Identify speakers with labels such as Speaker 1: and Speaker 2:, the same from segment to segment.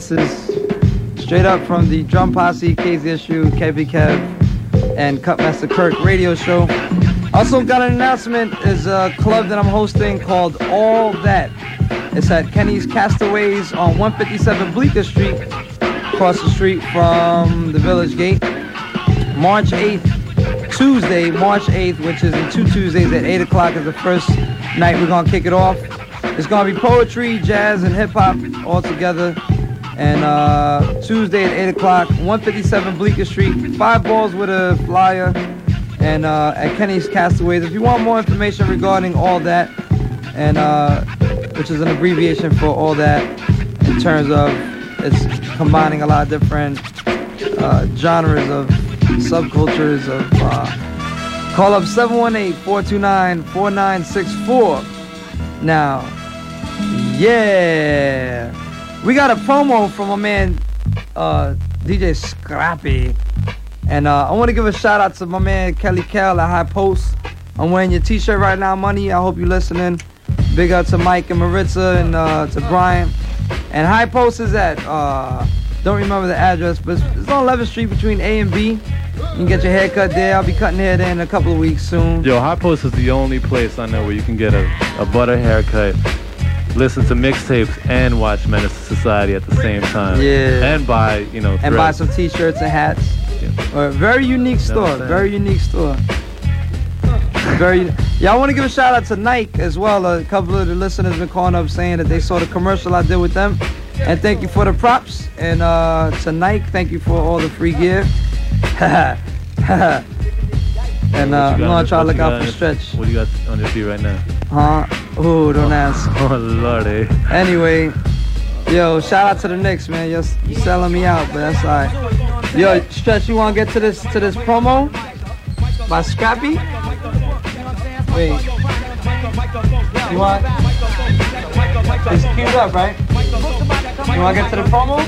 Speaker 1: This is straight up from the Drum Posse, KZSU, Kevy Kev, and Cutmaster Kirk radio show. Also got an announcement is a club that I'm hosting called All That. It's at Kenny's Castaways on 157 Bleecker Street, across the street from the Village Gate. March 8th, Tuesday, March 8th, which is in two Tuesdays at 8 o'clock is the first night we're gonna kick it off. It's gonna be poetry, jazz, and hip hop all together. And uh, Tuesday at 8 o'clock, 157 Bleecker Street, five balls with a flyer, and uh, at Kenny's Castaways. If you want more information regarding all that, and uh, which is an abbreviation for all that, in terms of it's combining a lot of different uh, genres of subcultures of. Uh, call up 718-429-4964. Now, yeah. We got a promo from a man, uh, DJ Scrappy. And uh, I want to give a shout out to my man Kelly Kell at High Post. I'm wearing your t-shirt right now, Money. I hope you're listening. Big up to Mike and Maritza and uh, to Brian. And High Post is at, uh, don't remember the address, but it's, it's on 11th Street between A and B. You can get your hair cut there. I'll be cutting hair there in a couple of weeks soon.
Speaker 2: Yo, High Post is the only place I know where you can get a, a butter haircut, listen to mixtapes, and watch Menace to Society at the same time.
Speaker 1: Yeah.
Speaker 2: And buy, you know,
Speaker 1: And buy some t-shirts and hats.
Speaker 2: Yeah.
Speaker 1: Or very unique store. Very unique store. Very. Yeah, I want to give a shout out to Nike as well. A couple of the listeners been calling up saying that they saw the commercial I did with them, and thank you for the props. And uh, to Nike, thank you for all the free gear. and uh, I'm gonna try to look out for stretch.
Speaker 2: What do you got on your feet right now?
Speaker 1: Huh? Ooh, don't ask.
Speaker 2: Oh, lordy. Eh.
Speaker 1: Anyway, yo, shout out to the Knicks, man. You're, you selling me out, but that's alright. Yo, Stretch, you wanna get to this to this promo by Scrappy? Wait. You want? It's queued up, right? You wanna get to the promo?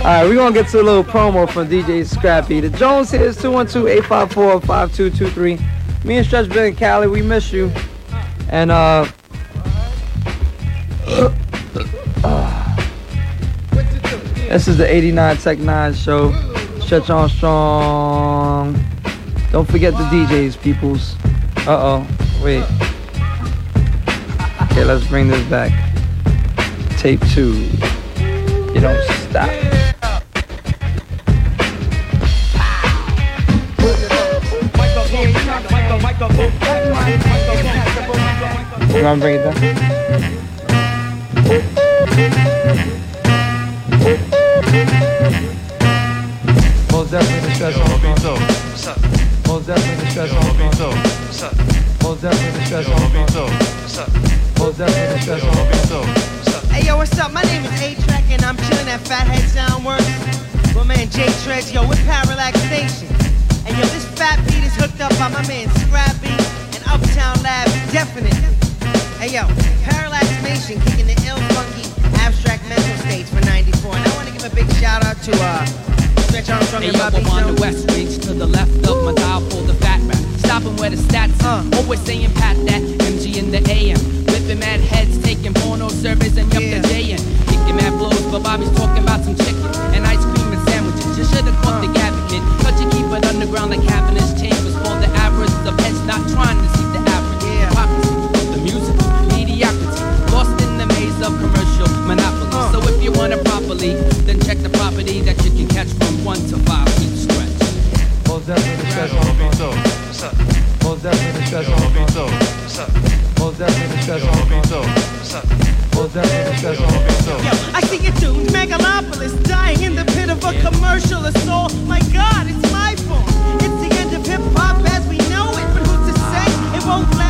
Speaker 1: Alright, we're gonna get to a little promo from DJ Scrappy. The Jones here is 212-854-5223. Me and Stretch Big and Cali, we miss you. And uh This is the 89 Tech 9 show. Stretch Armstrong. Don't forget the DJs, peoples. Uh oh. Wait. Okay, let's bring this back. Tape two. You don't stop. You wanna bring it down? Most definitely the Stretch Armstrong. Most definitely the Stretch Armstrong. Most definitely the Stretch Armstrong. Most definitely the Stretch Armstrong.
Speaker 3: Hey yo, what's up? My name is A-Track and I'm chilling at Fathead Soundworks. My man Jay Trex, yo, with Parallax Station. And yo, this fat beat is hooked up by my man Scrappy and Uptown Lab Definite. Hey yo, Parallax Nation kicking the ill funky abstract mental states for 94. And I want to give a big shout out to uh Stretch Armstrong
Speaker 4: Hey
Speaker 3: and
Speaker 4: yo,
Speaker 3: Bobby
Speaker 4: I'm on the west streets to the left of my dial for the fat rap. Stopping where the stats
Speaker 3: Uh.
Speaker 4: Always saying pat that MG in the AM. Flipping mad heads, taking porno surveys and yup
Speaker 3: Yeah.
Speaker 4: the JN. Kicking mad blows, but Bobby's talking about some chicken and ice cream and sandwiches. You should've caught the gabby kid, but you keep it underground like Cavendish chambers for the average of heads not trying to the commercial monopoly.
Speaker 3: Uh.
Speaker 4: So if you want it properly, then check the property that you can catch from one to five each stretch.
Speaker 1: Most definitely. Most definitely. Most definitely. Most definitely the Stretch Armstrong.
Speaker 3: Yo, I see you do megalopolis dying in the pit of a commercial assault. My God, it's my fault. It's the end of hip hop as we know it, but who's to say it won't last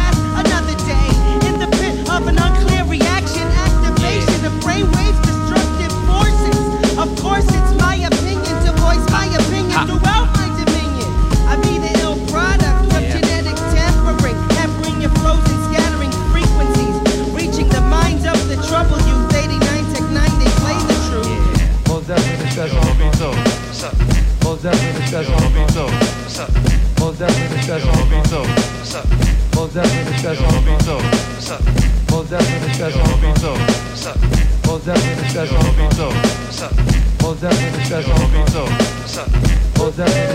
Speaker 1: Most definitely. Most definitely.
Speaker 5: Most definitely. Most definitely. Most definitely.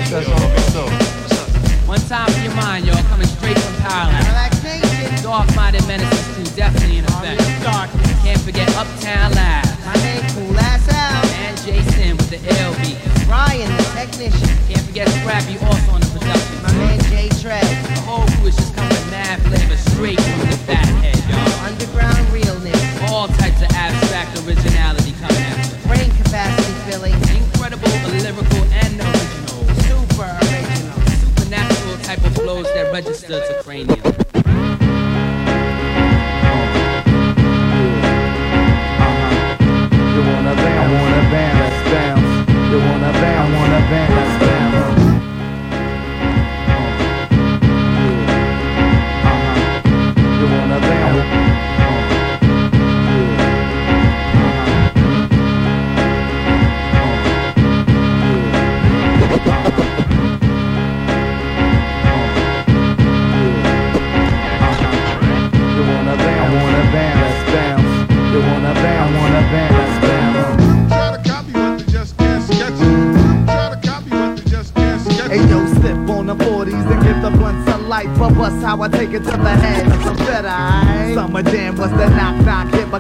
Speaker 4: One time in your mind, y'all coming straight from Powerland. Dark-minded menaces too, definitely in effect. Can't forget Uptown Live.
Speaker 6: My name Cool Ass Al.
Speaker 4: And Jason with the LB.
Speaker 6: Technician.
Speaker 4: Can't forget Scrappy also on the production.
Speaker 6: My man Jay Trey.
Speaker 4: The whole crew is just coming mad flavor straight from the fat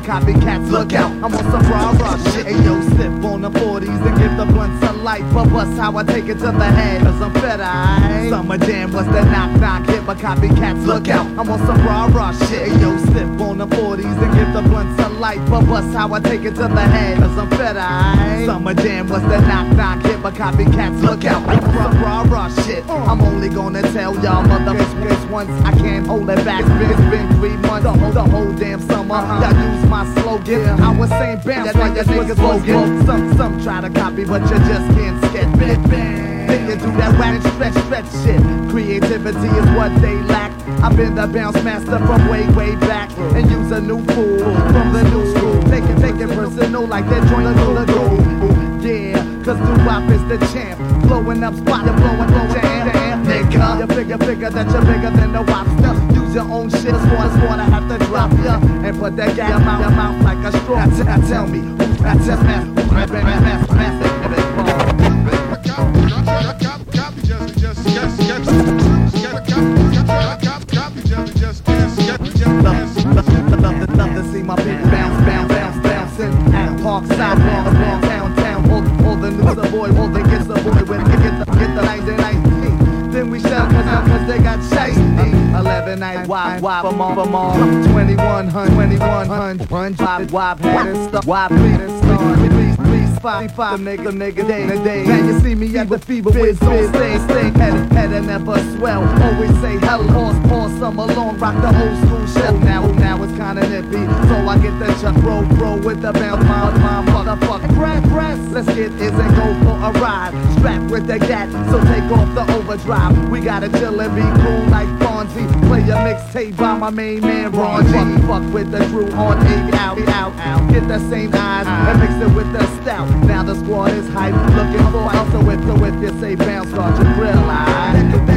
Speaker 7: copycats, look out. I'm on some raw shit. Hey yo, sip on the 40s and give the blunts a light. But bust how I take it to the head. Cause I'm better, aight? Summer jam, what's the knock knock? Hit my copycats, look out. I'm on some raw shit. Hey yo, sip on the 40s and give the blunts a light. Life, but bust how I take it to the head. Cause I'm better, aight? Summer jam, what's the knock knock? Hit my copycats, look out. On rah rah shit. I'm only gonna tell y'all motherfuckers once I can't hold it back. It's been, it's been three months, the whole, the whole damn summer. Uh-huh. Y'all use my slogan. I was saying bounce like that niggas slogan. Some, some try to copy, but you just can't sketch. Bang, bang. They can do that whack stretch, stretch shit. Creativity is what they lack. I've been the bounce master from way, way back. And use a new fool from the new school. Take it, take it personal like that joint the groove. Yeah, cause doo-wop is the champ. Blowing up spot, you're blowing, blowing jam, jam, nigga. You figure, figure that you're bigger than the wop. Use your own shit, it's water, water, have to drop ya. And put that gas in your mouth like a straw. Now, now tell me, who that test math, who that math, math, math, math,
Speaker 8: Copy, copy, copy, copy, just, just sketch, sketch. Sketch, copy, copy,
Speaker 7: at Parkside, Bronx, Bronx, downtown. All, all the news avoid, all the gets avoid when they get the get the 1919. Then we shell cause, cause they got chased. 11 night wide, wide, from all, from all. 2100, 2100, punch, wide, wide, had it stuck, wide, beat it, start. Please, please, five, five, the nigga, nigga, day day. Now you see me at the fever with biz, stay, stay, head, head and never swell. Always say hello, pause, pause, summer long, rock the old school show. Now, it's kinda nippy, so I get the chuck, roll, roll with the bounce, my, my motherfucker. Press, press, let's get is and go for a ride. Strapped with the gat, so take off the overdrive. We gotta chill and be cool like Fonzie. Play a mixtape by my main man Ron G. Fuck, fuck with the crew on A out, out, out. Get the same eyes and mix it with the stout. Now the squad is hype, looking for out. So if, so if you say bounce, start your grill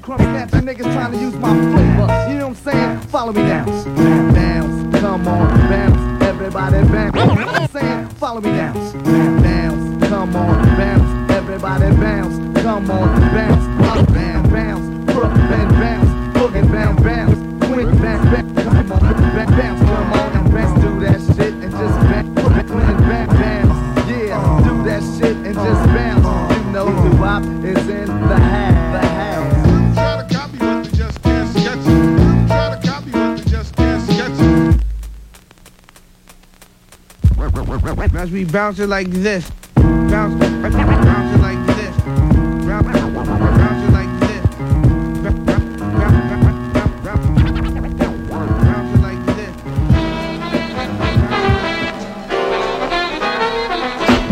Speaker 7: them crumb snatching niggas trying to use my flavor. You know what I'm saying? Follow me now. Bounce, come on, bounce. Everybody bounce. You know what I'm saying? Follow me now. Bounce, come on, bounce. Everybody bounce. Come on, bounce. Up, bounce, bounce. Brooklyn bounce. Boogie bounce, bounce. Bounce, bounce. Come on, bounce, bounce. Come on and bounce. Do that shit and just bounce. Brooklyn bounce, bounce. Yeah, do that shit and just bounce. You know the wop
Speaker 9: As we bounce it like this. Bounce, bounce it like this. Bounce, bounce it like this.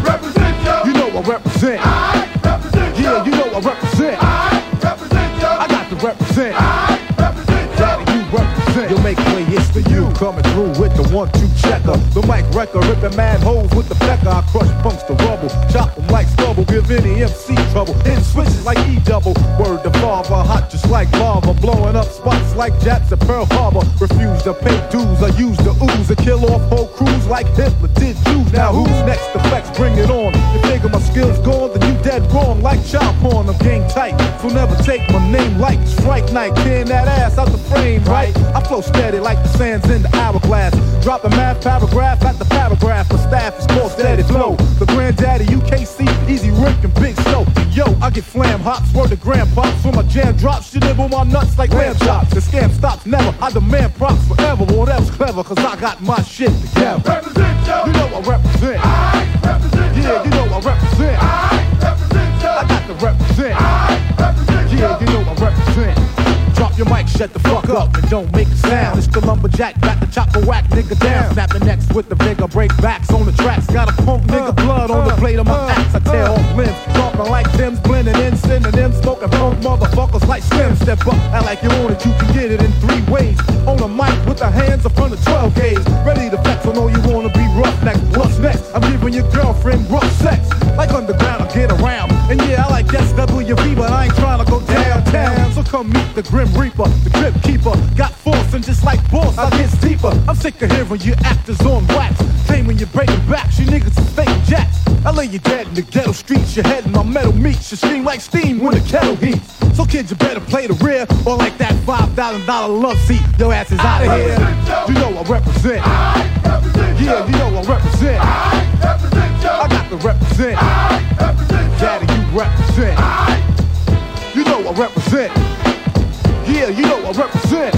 Speaker 8: Represent yo.
Speaker 9: You know I represent.
Speaker 8: I represent yo.
Speaker 9: Yeah, you know I represent.
Speaker 8: I represent.
Speaker 9: I got to represent.
Speaker 8: I
Speaker 9: for you. Coming through with the one-two checker. The mic wrecker, ripping mad holes with the pecker. I crush punks to rubble, chop them like stubble. Give any MC trouble. Hit switches like E-double. Word to father, hot just like lava. Blowing up spots like Japs at Pearl Harbor. Refuse to pay dues. I use the ooze to kill off whole crews like Hitler did Jews. Now who's next flex? Bring it on. If they my skills gone, then you dead wrong. Like child porn, I'm game tight. So never take my name like Strike Night. Clearing that ass out the frame, right? I flow steady like the sands in the hourglass. Dropping math paragraph at the paragraph. My staff is called Steady Flow. The granddaddy UKC, Easy Rick and Big Snow. Yo, I get flam hops, word to grandpops. When my jam drops, she nibble my nuts like lamb chops. The scam stops never. I demand props forever. Whatever's clever, cause I got my shit together.
Speaker 10: Represent, yo.
Speaker 9: You know I represent.
Speaker 10: I represent, yo.
Speaker 9: Yeah, you know I represent.
Speaker 10: I
Speaker 9: your mic, shut the fuck up, and don't make a sound. It's the lumberjack, got the chopper whack nigga down. Snap the necks with the vigor, break backs on the tracks. Got a punk nigga uh, blood on the uh, blade of my uh, axe. I tear off limbs, talking like Tim's, blending in synonyms, smoking punk motherfuckers like Slim. Step up, act like you own it, you can get it in three ways. On a mic with the hands up front of 12 gauge, ready to flex. I know you wanna be rough neck. What's next? I'm giving your girlfriend rough sex, like underground. I get around, and yeah, I like SWV, but I ain't trying to go downtown. So come meet the Grim Reaper, the Grip Keeper. Got force and just like boss, I get deeper. I'm sick of hearing you actors on wax. Claiming you're breaking backs, you niggas is fake jacks. I lay you dead in the ghetto streets, your head in my metal meats. You scream like steam when the kettle heats. So kids, you better play the rear, or like that $5,000 love seat. Your ass is out of here. You know I represent.
Speaker 10: I represent.
Speaker 9: Yeah, you know I represent.
Speaker 10: I represent.
Speaker 9: I got to represent.
Speaker 10: I represent.
Speaker 9: Daddy, you represent. You know I represent. Yeah, you know I represent.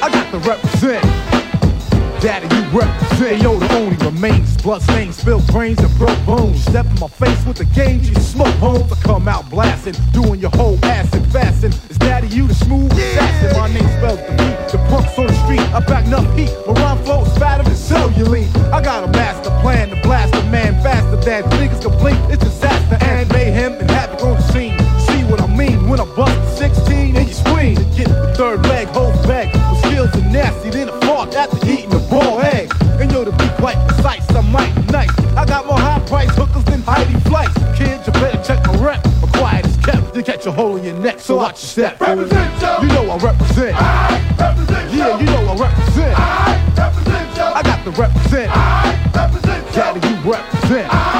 Speaker 9: I got to represent. Daddy, you represent. Yo, the only remains. Blood stains, spilled brains, and broke bones. Step in my face with the game, you smoke homes. I come out blasting, doing your whole ass and fasting. Is Daddy you the smooth assassin? My name spelled the beat. The punks on the street, I back enough heat. My rhyme flow is fatter than cellulite. I got a master plan to blast a man faster than niggas blink. It's disaster and mayhem and havoc on the scene. See what I mean when I bust third leg, whole bag with skills and nasty, then a fart after eating a raw egg. And yo, to be quite precise, I'm mighty nice. I got more high price hookers than Heidi Fleiss. Kids, you better check my rep. My quiet is kept to catch a hole in your neck, so watch your step.
Speaker 10: Represent, yo.
Speaker 9: You know I represent.
Speaker 10: I represent.
Speaker 9: Yeah, you know I represent.
Speaker 10: I represent, yo.
Speaker 9: I got to represent.
Speaker 10: I represent, yo.
Speaker 9: Daddy, you represent.
Speaker 10: I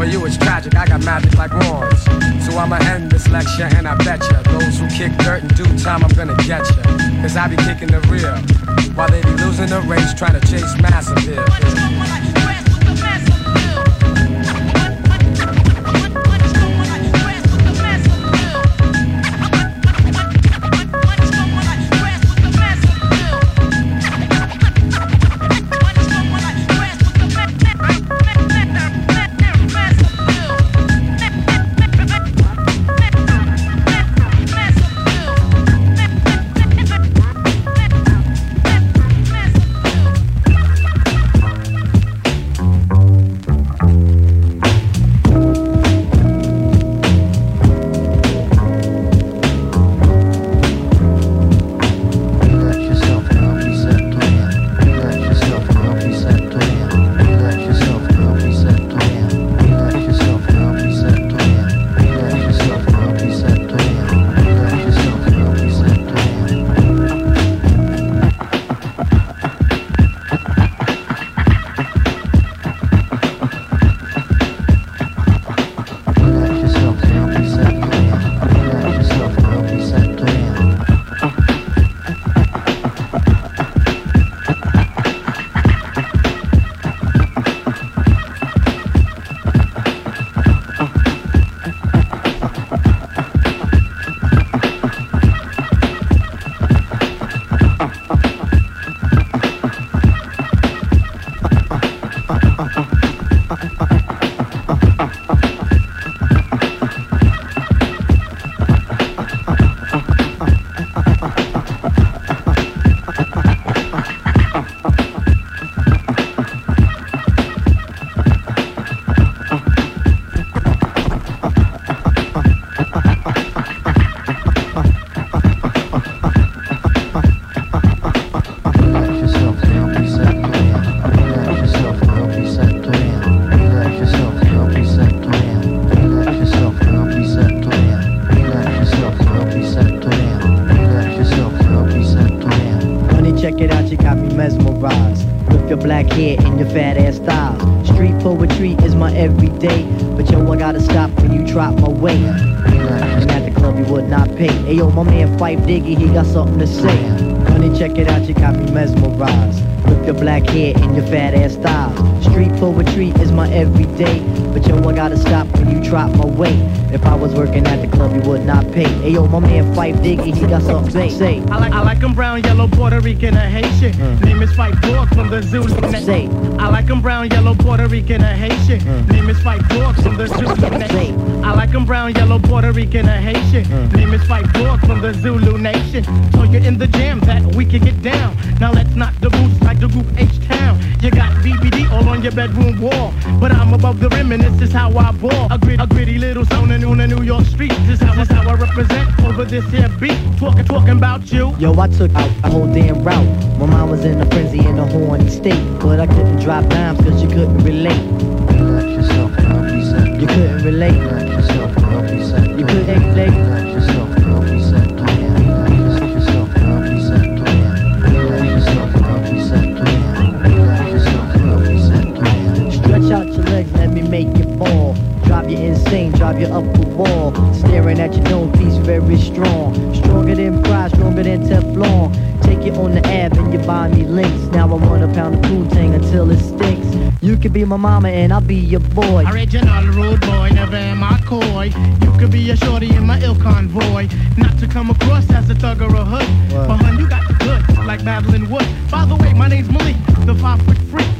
Speaker 10: For you it's tragic, I got magic like wands. So I'ma end this lecture and I bet ya Those who kick dirt in due time, I'm gonna get ya Cause I be kicking the rear While they be losing the race trying to chase massive appeal.
Speaker 11: To
Speaker 12: say. Hey yo, my man Phife Diggy, he got something to say.
Speaker 13: I like I like 'em brown, yellow, Puerto Rican, or Haitian. Hmm. Name is Phife Dawg from the Zulu.
Speaker 12: Say.
Speaker 13: I like 'em brown, yellow, Puerto Rican, or Haitian. Hmm. Name is Phife Dawg from the Zulu.
Speaker 12: Say.
Speaker 13: I like 'em brown, yellow, Puerto Rican, or Haitian. Hmm. Name is Phife Dawg from the Zulu Nation. So you're in the jam that we can get down. Now let's knock the boots like the group H on your bedroom wall, but I'm above the rim and this is how I ball. A gritty, a gritty little zone in the New York street. This is how, this is how I represent over this here beat. Talking, talking about you.
Speaker 12: Yo, I took out a whole damn route. My mom was in a frenzy in a horny state, but I couldn't drop dimes cause you couldn't relate.
Speaker 11: Relax yourself, girl, reset.
Speaker 12: You couldn't relate.
Speaker 11: Relax yourself, girl, reset.
Speaker 12: You couldn't relate. You up the wall. Staring at your known piece, very strong. Stronger than pride, stronger than Teflon. Take it on the ab and you buy me links. Now I want a pound of Poontang until it stinks. You could be my mama and I'll be your boy.
Speaker 13: Original rude boy, never am I coy. You could be a shorty in my ill convoy. Not to come across as a thug or a hood. But hun, you got the goods, like Madeline Wood. By the way, my name's Malik, the five foot freak.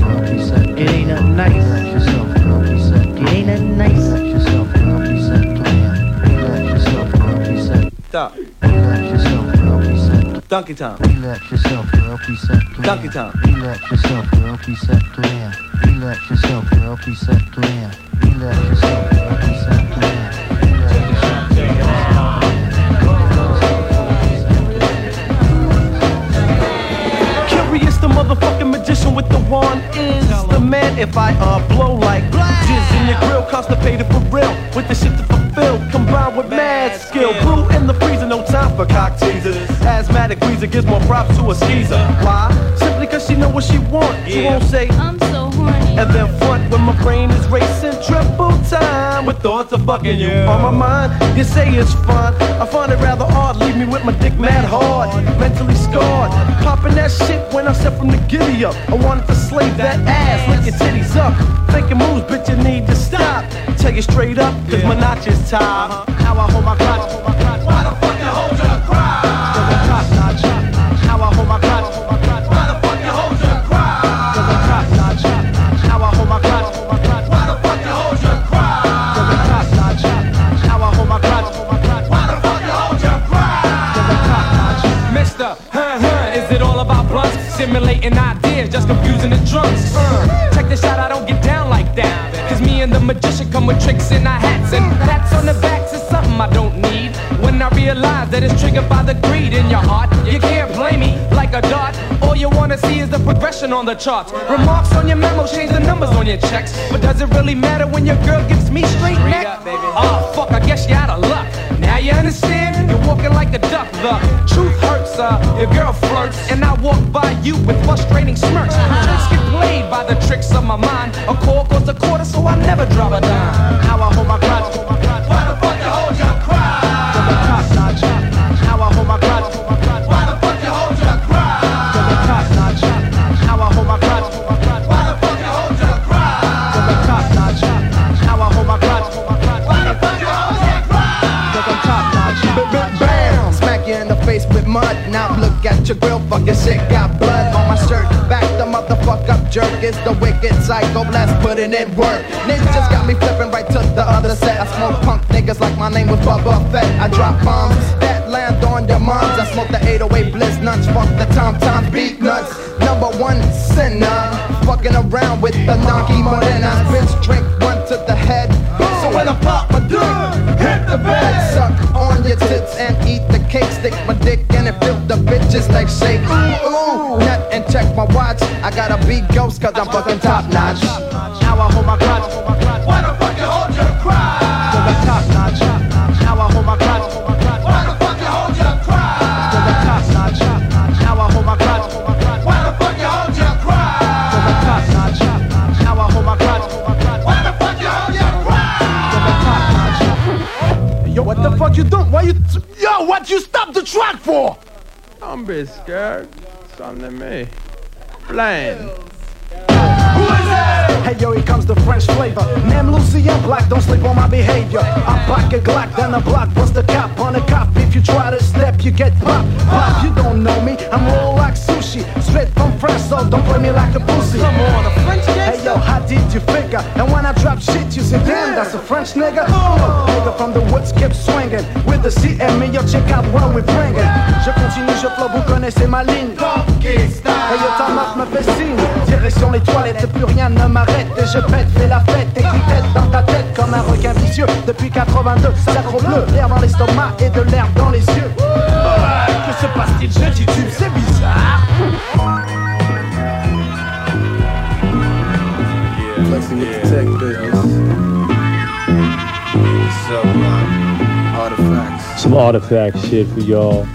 Speaker 11: Relax yourself.
Speaker 12: It ain't nothing nice.
Speaker 11: Relax yourself, girl, reset.
Speaker 12: It ain't nothing nice.
Speaker 11: Relax yourself, girl, reset. Relax yourself, girl, reset.
Speaker 14: Stop.
Speaker 11: Relax yourself, girl, reset.
Speaker 14: Donkey time.
Speaker 11: Relax yourself, girl, reset.
Speaker 14: Donkey time.
Speaker 11: Relax yourself, girl. Relax yourself, girl, reset. Relax yourself, girl, reset.
Speaker 15: With the wand is the man. If I uh blow like jizz in your grill, constipated for real, with the shit to fulfill, combined with mad skill. Brew in the freezer, no time for cock teasers. Asthmatic wheezer gives more props to a skeezer. Why? Simply cause she know what she want. She won't say
Speaker 16: I'm so horny.
Speaker 15: and then front when my brain is racing triple time with thoughts of fucking you on my mind. You say it's fun, I find it rather odd. Leave me with my dick mad hard, mentally scarred. Popping that shit when I step from the giddy up. I wanted to slave that ass, lick your titties up. Making moves, bitch, you need to stop. Tell you straight up, cause my notch is tied. Uh-huh. How I hold my crotch,
Speaker 5: Simulating ideas, just confusing the drunks. Uh, check this out, I don't get down like that. Cause me and the magician come with tricks in our hats. And pats on the backs is something I don't need. When I realize that it's triggered by the greed in your heart, you can't blame me like a dart. All you wanna see is the progression on the charts. Remarks on your memo, change the numbers on your checks. But does it really matter when your girl gives me straight neck? Oh fuck, I guess you're out of luck. Now you understand? You're walking like a duck. The truth hurts, uh, your girl flirts, and I walk by you with frustrating smirks. Tricks get played by the tricks of my mind. A call costs a quarter, so I never drop a dime.
Speaker 15: How I hold my crotch, your
Speaker 17: grill, fucking shit got blood on my shirt. Back the motherfuck up jerk. It's the wicked psycho blast putting in work. Ninjas got me flipping right to the other set. I smoke punk niggas like my name was Boba Fett. I drop bombs that land on your moms. I smoke the 808 bliss nuts. Fuck the tom tom beat nuts. Number one sinner. Fucking around with the donkey morena. Bitch drink one to the head.
Speaker 18: The bed. Suck on your tits and eat the cake. Stick my dick in and fill the bitches like shake. Ooh, nut and check my watch. I gotta be ghost cause I'm fucking top notch. Now I hold my crotch.
Speaker 17: What you stop the track for?
Speaker 19: Don't be scared. Something to me. Blind.
Speaker 17: Hey yo, here comes the French flavor. Name Lucien Black, don't sleep on my behavior. I pack a Glock, then a block, bust the cap on a cop. If you try to step, you get pop. Pop, you don't know me, I'm roll like sushi. Straight from France, so don't play me like a pussy. Come on, a French Hey yo, how did you figure? And when I drop shit, you say, damn, that's a French nigga. Look, nigga from the woods kept swinging. With the CM, yo, check out what we bringing. Je continue, je flow, vous connaissez ma ligne. Hey yo, ta meuf me fait signe. Direction les toilettes, plus rien ne m'arrête. Et je pète, fais la fête, et tête dans ta tête comme un requin vicieux. Depuis 82, sacre bleu, l'air dans l'estomac et de l'air dans les yeux. que se passe-t-il? Je titube, c'est bizarre.
Speaker 20: Flexing with the tech business. So, artifacts.
Speaker 2: Some artifact shit for y'all.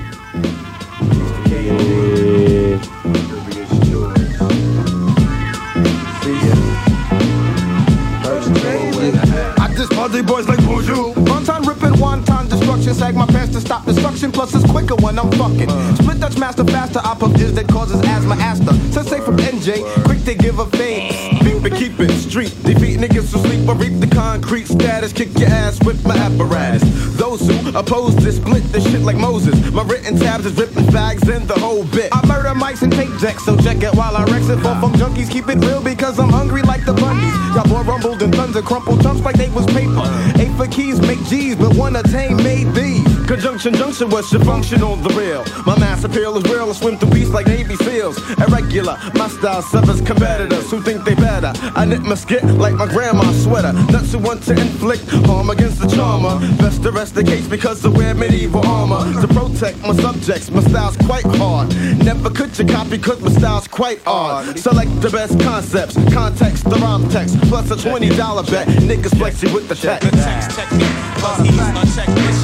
Speaker 21: Quicker when I'm fucking. Split Dutch master faster. I pump is that causes asthma. Asta. Sensei from NJ. Quick to give a fade. Beat but keep it street. Defeat niggas who sleep or reap the concrete status. Kick your ass with my apparatus. Those who oppose this split this shit like Moses. My written tabs is ripping fags in the whole bit. I murder mics and tape decks, so check it while I wreck it. Fall from junkies, keep it real because I'm hungry like the Bundys. Y'all boy rumbled and thunder crumpled chumps like they was paper. Eight for keys make G's, but one attain made these. Conjunction junction was your function on the real. My mass appeal is real, I swim through beats like Navy SEAls. Irregular, my style severs competitors who think they better. I knit my skit like my grandma's sweater. Nuts who want to inflict harm against the charmer. Best to rest the case because I wear medieval armor. To protect my subjects, my style's quite hard. Never could you copy cause my style's quite odd. Select the best concepts, context, the rhyme text, plus a $20 bet. Niggas flexing with the check. The text technique, plus he's unchecked mission.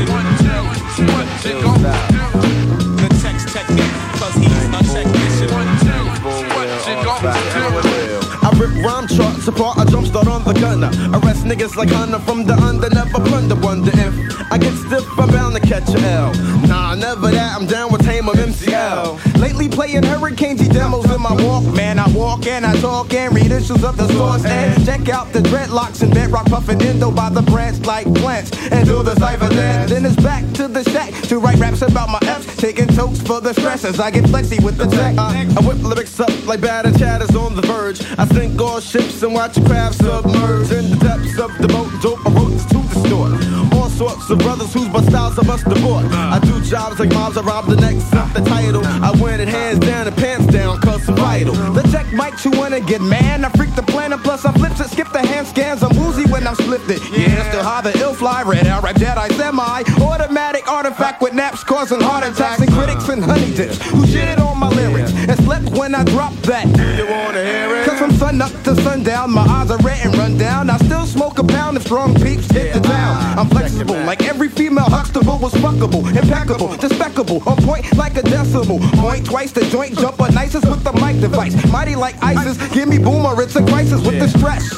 Speaker 21: One, two, what you do? The text technique, plus he's unchecked mission. What you gon' do? I rip rhyme charts apart, I jumpstart on the gunner. Arrest niggas like Hunter from the under, never plunder. Wonder if I get stiff, I'm bound to catch a L. Nah, never that, I'm down playing Hurricane G demos in my walk. Man, I walk and I talk and read issues of the source. And check out the dreadlocks and bedrock puffin' endo by the branch like plants. And do the cipher dance. Then it's back to the shack to write raps about my F's. Taking totes for the stress as I get flexy with the tech. I, I whip lyrics up like batter chatters on the verge. I sink all ships and watch craft submerge in the depths of the boat. Dope, I wrote this to distort. All sorts of brothers whose my styles I must abort. I do jobs like mobs, I rob the next the title. I win it hands down and pants down, cause vital. The check mic you wanna get man. I freak the planet, plus I flips it, skip the hand scans. I'm woozy when I'm it. Yeah, still high the ill fly, red out, rap dead, I semi. Automatic artifact with naps causing heart attacks and critics and honey dips who shitted on my lyrics and slept when I dropped that. Sun up to sundown, my eyes are red and run down. I still smoke a pound if strong peeps hit the town. I'm flexible, like every female Huxtable was fuckable, impeccable, despicable, on point like a decimal. Point twice the joint jumper, nicest with the mic device. Mighty like ISIS, give me boomer, it's a crisis with the stress.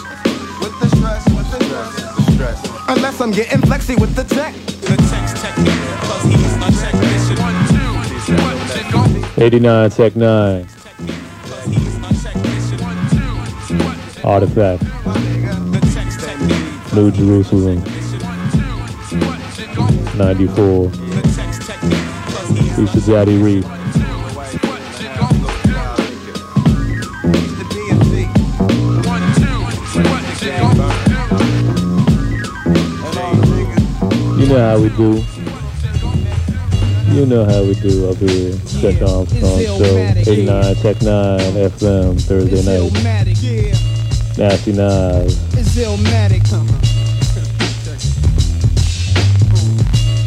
Speaker 21: With the stress, with the stress, the stress. Unless I'm getting flexy with the tech. The text technique, plus he's unchecked mission. One, two, what you gon'
Speaker 2: 89 Tech 9. Artifact. New Jerusalem. 94. Feature Daddy Reed. You know how we do. You know how we do up here. Check Armstrong Show. 89 Tech 9 FM Thursday night. 99.
Speaker 22: It's Illmatic.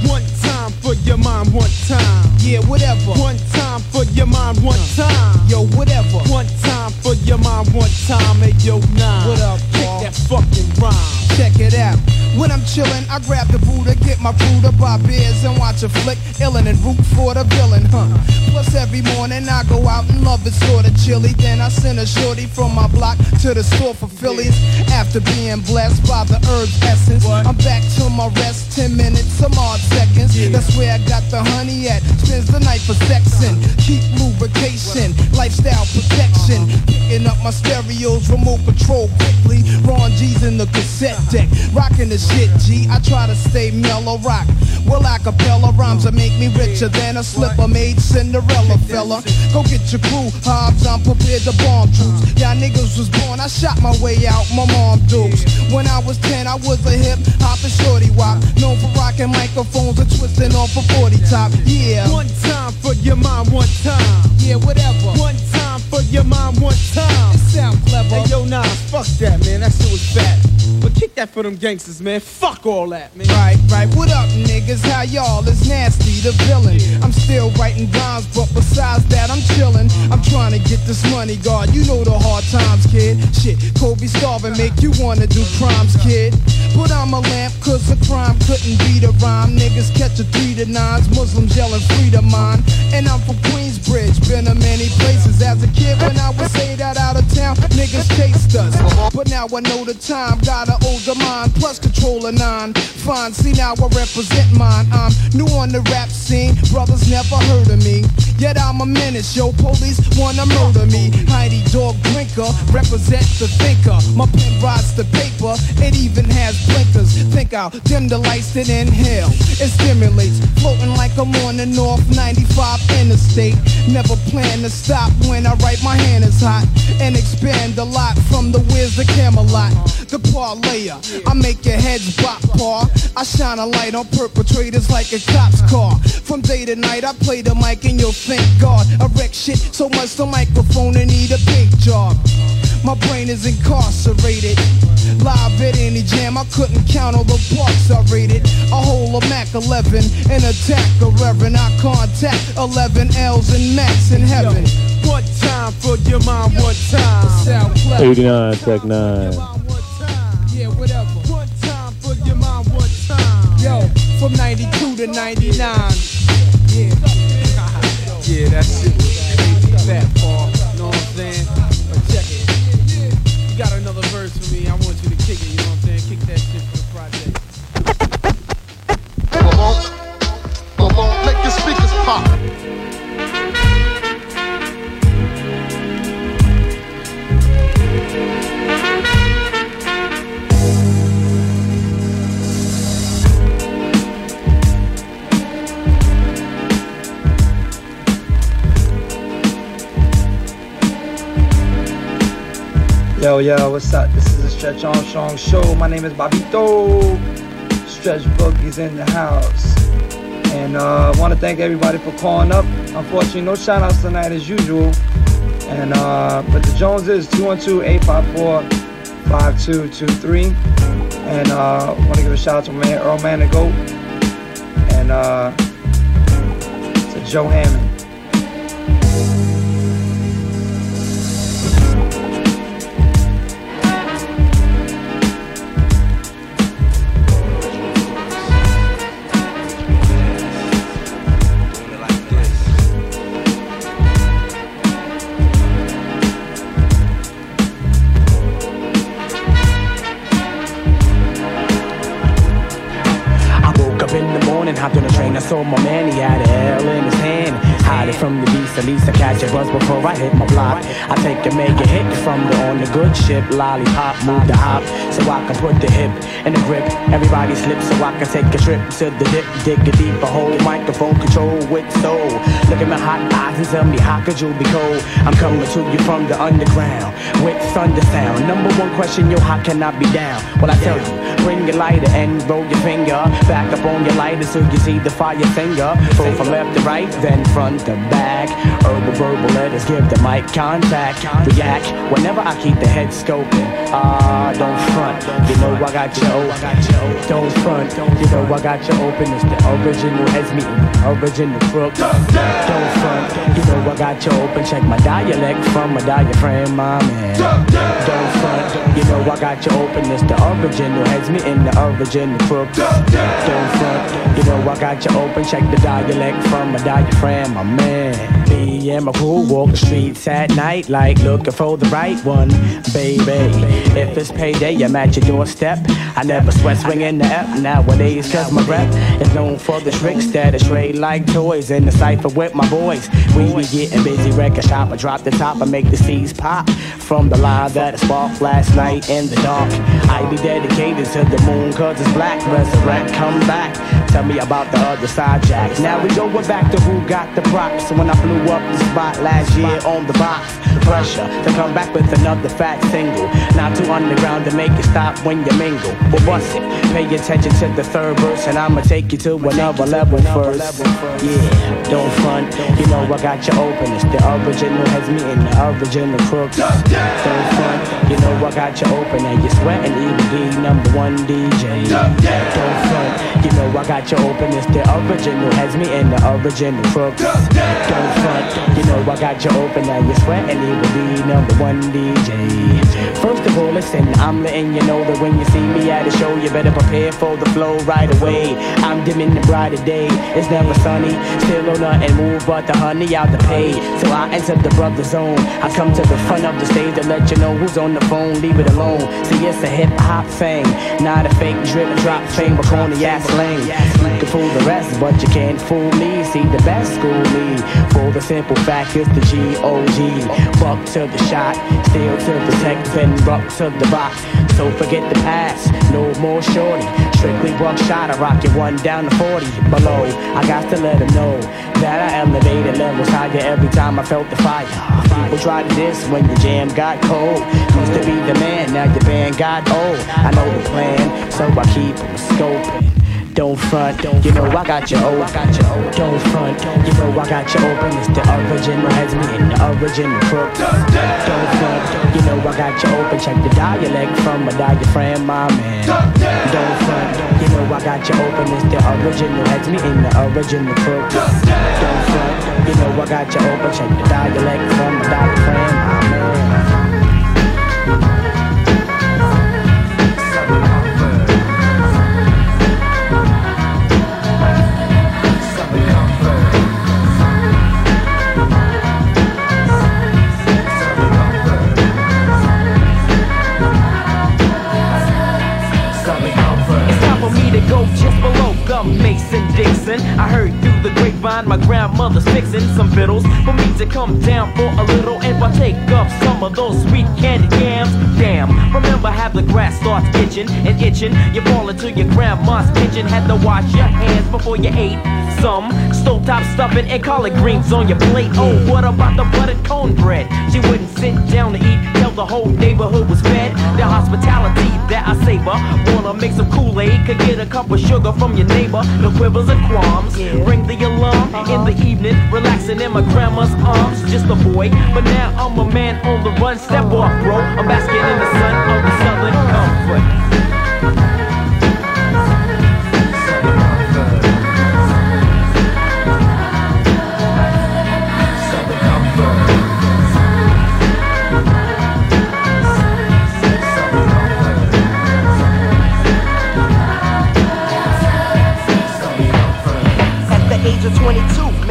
Speaker 20: one time for your mind, one time. Yeah, whatever.
Speaker 18: One time for your mind,
Speaker 20: one time. Yo, whatever. One time for your mind, one time. Hey, yo, nah. What up, Kick that fucking rhyme.
Speaker 18: Check it out. When I'm chillin', I grab the Buddha, get my to buy beers and watch a flick, illin' and root for the villain, huh? Plus every morning I go out and love it sorta chilly. Then I send a shorty from my block to the store for Phillies. After being blessed by the herbs essence, I'm back to my rest. Ten minutes, some odd seconds. That's where I got the honey at. Spends the night for sexin'. Keep lubrication, lifestyle protection. Picking up my stereos, remote control quickly. Ron G's in the cassette deck, rocking the shit, G. I try to stay mellow rock. Well, acapella rhymes that make me richer than a slipper made Cinderella fella. Go get your crew, Hobbs, I'm prepared to bomb troops. Y'all niggas was born, I shot my way out, my mom dukes. When I was 10, I was a hip hop and shorty wop. Known for rocking microphones and twisting off a 40 top. Yeah.
Speaker 20: One time for your mind, one time.
Speaker 18: Yeah, whatever.
Speaker 20: One time for your mind, one time.
Speaker 18: It sound clever.
Speaker 20: Hey, yo, nah, fuck that, man. That shit was fat. But kick that for them gangsters, man. Fuck all that, man.
Speaker 18: Right, right. What up, niggas? How y'all? It's nasty, the villain. I'm still writing rhymes, but besides that, I'm chillin'. I'm trying to get this money, God. You know the hard times, kid. Shit, Kobe starving make you wanna do crimes, kid. But I'm a lamp, cause the crime couldn't beat a rhyme. Niggas catch a three to nines, Muslims yelling free to mine. And I'm from Queensbridge, been to many places. As a kid, when I would say that out of town, niggas chased us. But now I know the time, got an older mind, plus control a nine. Fine, see now I represent mine. I'm new on the rap scene, brothers never heard of me. Yet I'm a menace, yo, police wanna murder me. Heidi Dog Drinker, represent the thinker. My pen rides the paper, it even has blinkers. Think I'll dim the lights and inhale. It stimulates, floating like I'm on the North 95 interstate. Never plan to stop when I write my hand is hot. And expand a lot from the whiz to Camelot. The parlayer, I make your heads bop, paw. I shine a light on perpetrators like a cop's car. From day to night, I play the mic and you'll thank God. I wreck shit so much the microphone and need a big job. My brain is incarcerated. Live at any jam, I couldn't count all the parts I rated. A whole of Mac 11, an attack a reverend. I contact 11 L's and Max in heaven.
Speaker 20: One time for your mind, one time.
Speaker 18: Sound
Speaker 23: 89 Tech 9.
Speaker 18: Yeah, whatever.
Speaker 20: One time for your mind, one time.
Speaker 18: Yo, from 92 to 99. Yeah.
Speaker 20: Yeah, that shit was that far. Know what I'm saying? But check it. You got another verse for me. I want you to kick it. You know what I'm saying? Kick that shit for the project.
Speaker 8: Come on. Come on. Make your speakers pop.
Speaker 5: Yo, yo, what's up? This is the Stretch Armstrong Show. My name is Bobbito. Stretch Boogie's in the house. And uh, I want to thank everybody for calling up. Unfortunately, no shout outs tonight as usual. And uh, but the Jones is 212-854-5223. And uh, I want to give a shout out to my man Earl Man the Goat. And uh, to Joe Hammond.
Speaker 24: Buzz before I hit my block. I take a mega hit from the on the good ship, lollipop, move the hop, so I can put the hip in the grip. Everybody slip so I can take a trip to the dip, dig a deeper hole, microphone control with soul. Look at my hot eyes and tell me how could you be cold? I'm coming to you from the underground with thunder sound. Number one question, yo, how can I be down? Well, I tell you, bring your lighter and roll your finger back up on your lighter so you see the fire finger. Pull from left to right, then front the bag. Herbal verbal letters give the mic contact. React whenever I keep the head scoping. Ah, don't front. You know I got you open. Don't front. You know I got you open. It's the original heads meeting. Original crooks. Don't front. You know I got you open. Check my dialect from my diaphragm, my man. Don't front. You know I got you open. It's the original heads meeting. The original crooks. Don't front. You know I got you open. Check the dialect from my diaphragm, my man. Me and my crew walk the streets at night like looking for the right one, baby. If it's payday, I'm at your doorstep. I never sweat swinging the F nowadays, cause my rep is known for the tricks that I trade like toys in the cipher with my boys. We be getting busy, record shop. I drop the top I make the seeds pop from the line that I sparked last night in the dark. I be dedicated to the moon, cause it's black. Resurrect, come back. Tell me about the other side, Jack. Now we going back to who got the props. When I up the spot last year on the box, pressure to come back with another fat single. Not too underground to make it stop when you mingle. But bust it, pay attention to the third verse, and I'ma take you to another level first. Yeah, don't front, you know I got you open. It's the original has me in the original crooks. Don't front, you know I got you open, and you're sweating Evil Dee number one DJ. Don't front, you know I got you open. It's the original has me in the original crooks. Don't front, you know I got you open, now, you're sweating be number one DJ. First of all, listen, I'm letting you know that when you see me at a show, you better prepare for the flow right away. I'm dimming the brighter day. It's never sunny, still on nothing move but the honey out the pay. So I enter the brother zone. I come to the front of the stage to let you know who's on the phone. Leave it alone. See, it's a hip hop thing, not a fake drip drop thing, but corny ass lane. You can fool the rest, but you can't fool me. See, the best school me for the simple fact it's the G O G. Buck to the shot, steal to protect, then rock to the box. So forget the past, no more shorty. Strictly buckshot, I rock it one down to 40 below. I got to let them know that I elevated levels higher every time I felt the fire. People tried this when the jam got cold. Used to be the man, now your band got old. I know the plan, so I keep scoping. Don't front, you know I got you oh, open. Oh. Don't front, you know I got you oh, open. It's the original has me in the original crook. Don't front, you know I got you open. Check the dialect from my diaphragm, my man. Don't front, you know I got you open. It's the original has me in the original crook. Don't front, you know I got you open. Check the dialect from my diaphragm, my
Speaker 25: Gum Mason Dixon. I heard through the grapevine my grandmother's fixing some fiddles for me to come down for a little and partake of some of those sweet candy yams. Damn, remember how the grass starts itching and itching. You fall into your grandma's kitchen, had to wash your hands before you ate. Some stovetop stuffing and collard greens on your plate. Oh, what about the buttered cornbread? She wouldn't sit down to eat till the whole neighborhood was fed. The hospitality that I savor. Wanna make some Kool-Aid? Could get a cup of sugar from your neighbor. No quibbles and qualms. Ring the alarm uh-huh. in the evening, relaxing in my grandma's arms. Just a boy, but now I'm a man on the run. Step off, bro. I'm basking in the sun of the southern comfort.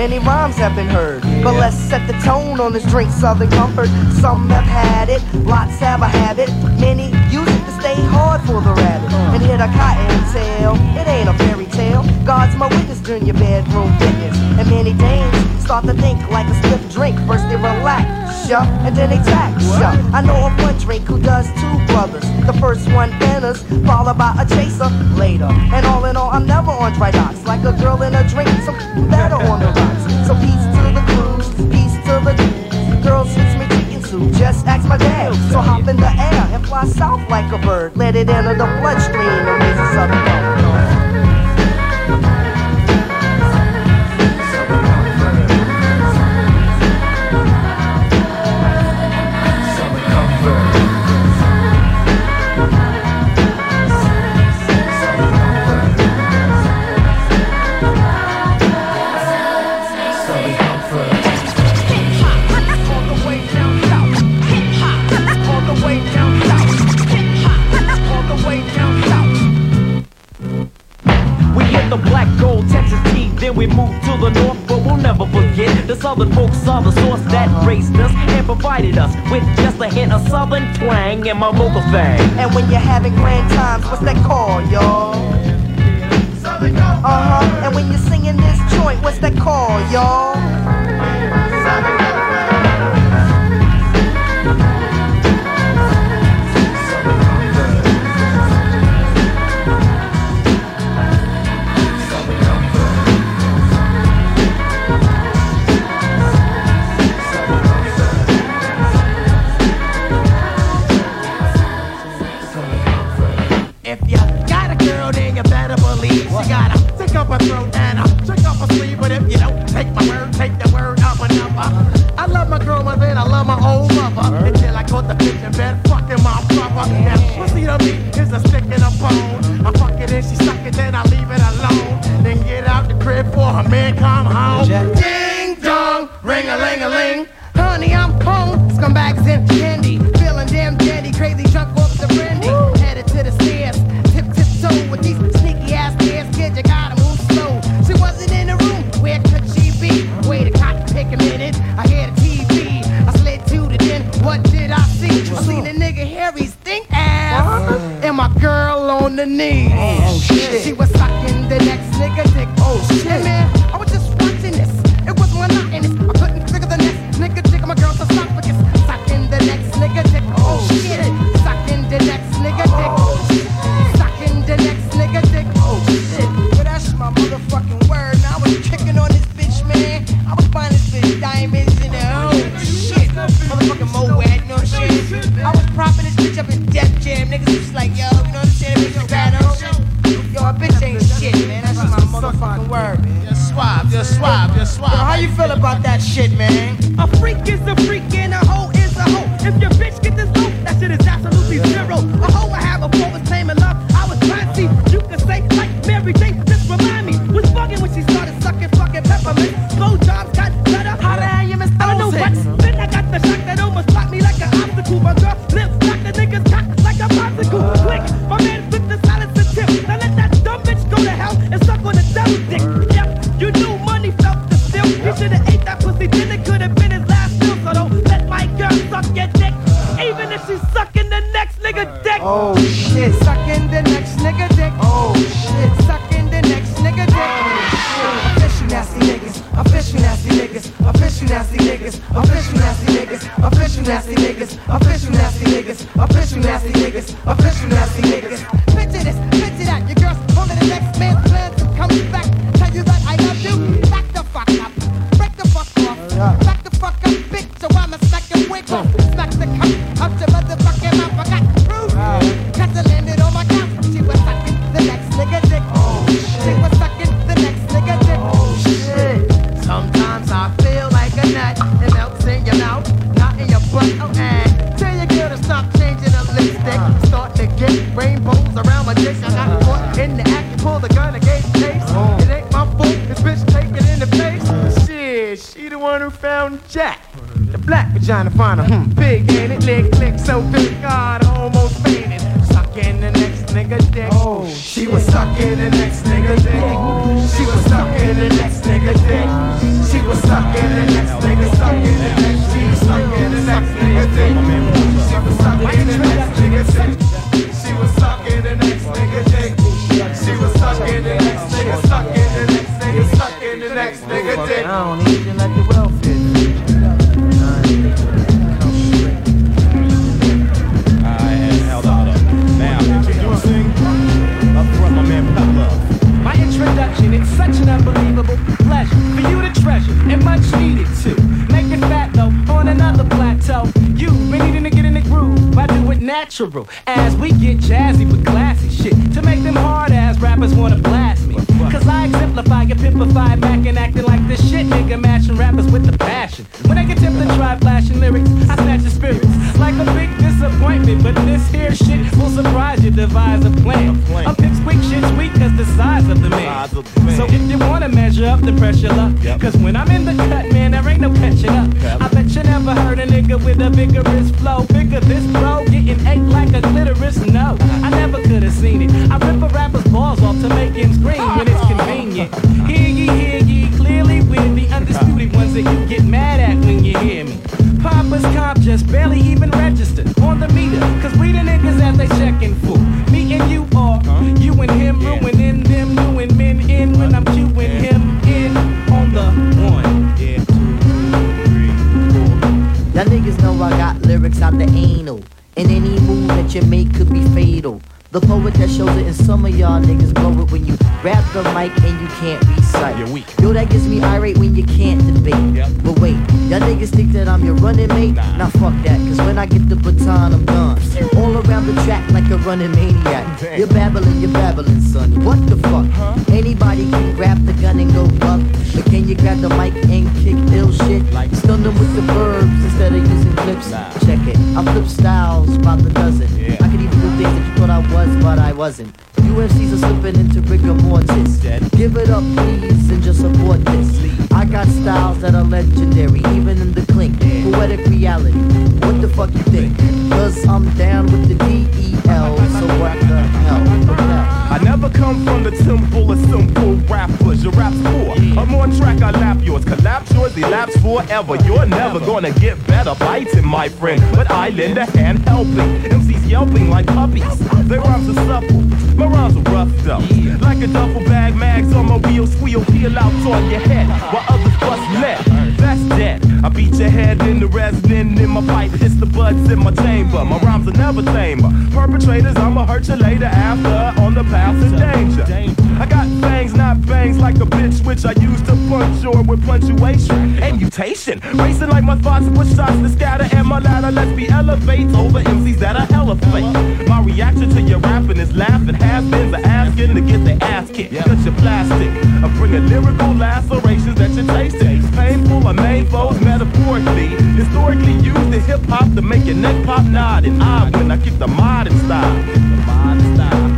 Speaker 3: Many rhymes have been heard. But let's set the tone on this drink, Southern Comfort. Some have had it, lots have a habit. Many use it to stay hard for the rabbit. And hit a cotton tail, it ain't a fairy tale. God's my witness during your bedroom fitness. And many dames start to think like a stiff drink. First they relax, yeah, and then they tax, yeah. I know of one drink who does two brothers. The first one enters, followed by a chaser later. And all in all, I'm never on dry docks. Like a girl in a drink, so better on the rocks. So peace to the cruise, peace to the girls fix me chicken soup. Just ask my dad. So hop in the air and fly south like a bird. Let it enter the bloodstream and raise a southern thing.
Speaker 26: If you wanna measure up, then pressure up. Cause when I'm in the cut, man, there ain't no catching up. I bet you never heard a nigga with a vigorous flow. Bigger this flow, getting ate like a clitoris. No, I never could have seen it. I rip a rapper's balls off to make him scream when it's convenient. Hear ye, hear ye, clearly we're the undisputed ones that you get mad at when you hear me. Papa's comp just barely even registered on the meter. Cause we the niggas that they checking for. Me and you are, you and him ruining
Speaker 12: lyrics out the anal. And any move that you make could be fatal. The poet that shows it, and some of y'all niggas blow it when you grab the mic and you can't recite. You're weak. Yo, that gets me irate when you can't debate. But wait, y'all niggas think that I'm your running mate? Nah, fuck that, cause when I get the baton, I'm gone. All around the track like a running maniac. You're babbling, you're babbling, son. What the fuck? Anybody can grab the gun and go buck. But can you grab the mic and kick ill shit? Like stun them with the verbs instead of using clips. Check it. I flip styles by the dozen. I could even do things that you thought I was, but I wasn't. UFCs are slipping into rigor mortis. Give it up, please, and just support this. I got styles that are legendary, even in the clink. Poetic reality. What the fuck you think? Cause I'm down with the D-E-L. So what the hell?
Speaker 15: I never come from the temple of simple rappers. Your rap's poor. I'm on track, I lap yours. Collapse yours, elapse forever. You're never gonna get better biting, my friend. But I lend a hand helping. MCs yelping like puppies. Their rhymes are supple. My rhymes are rough though. Like a duffel bag, mags on my wheel, squeal, peel out on your head. While others bust left. That's I beat your head in the resin in my pipe. It's the buds in my chamber. My rhymes are never tamer. Perpetrators, I'ma hurt you later after on the path to danger. I got fangs, not bangs, like a bitch, which I use to puncture with punctuation and mutation. Racing like my thoughts with shots to scatter, and my ladder lets me elevate over MCs that are fake. My reaction to your rapping is laughing. Has-beens are asking to get their ass kicked. Cut your plastic. I bring a lyrical lacerations that you're tasting. Painful, I main foes metaphorically. Historically used in hip hop to make your neck pop nod and ah, odd when I keep the modern style. The modern style.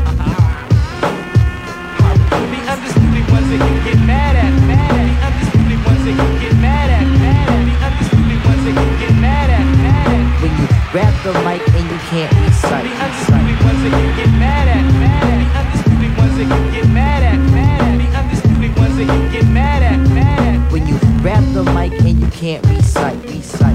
Speaker 26: The undisputed ones that you get mad at, mad at. The undisputed ones that you get mad at, mad at. The undisputed ones that you get mad at, mad at.
Speaker 12: When you grab the mic and you can't recite.
Speaker 26: The undisputed ones that you get mad at, mad at. The undisputed ones that you get mad at, mad at. The that you get mad at, mad at.
Speaker 12: When you. Grab the mic and you can't recite, recite.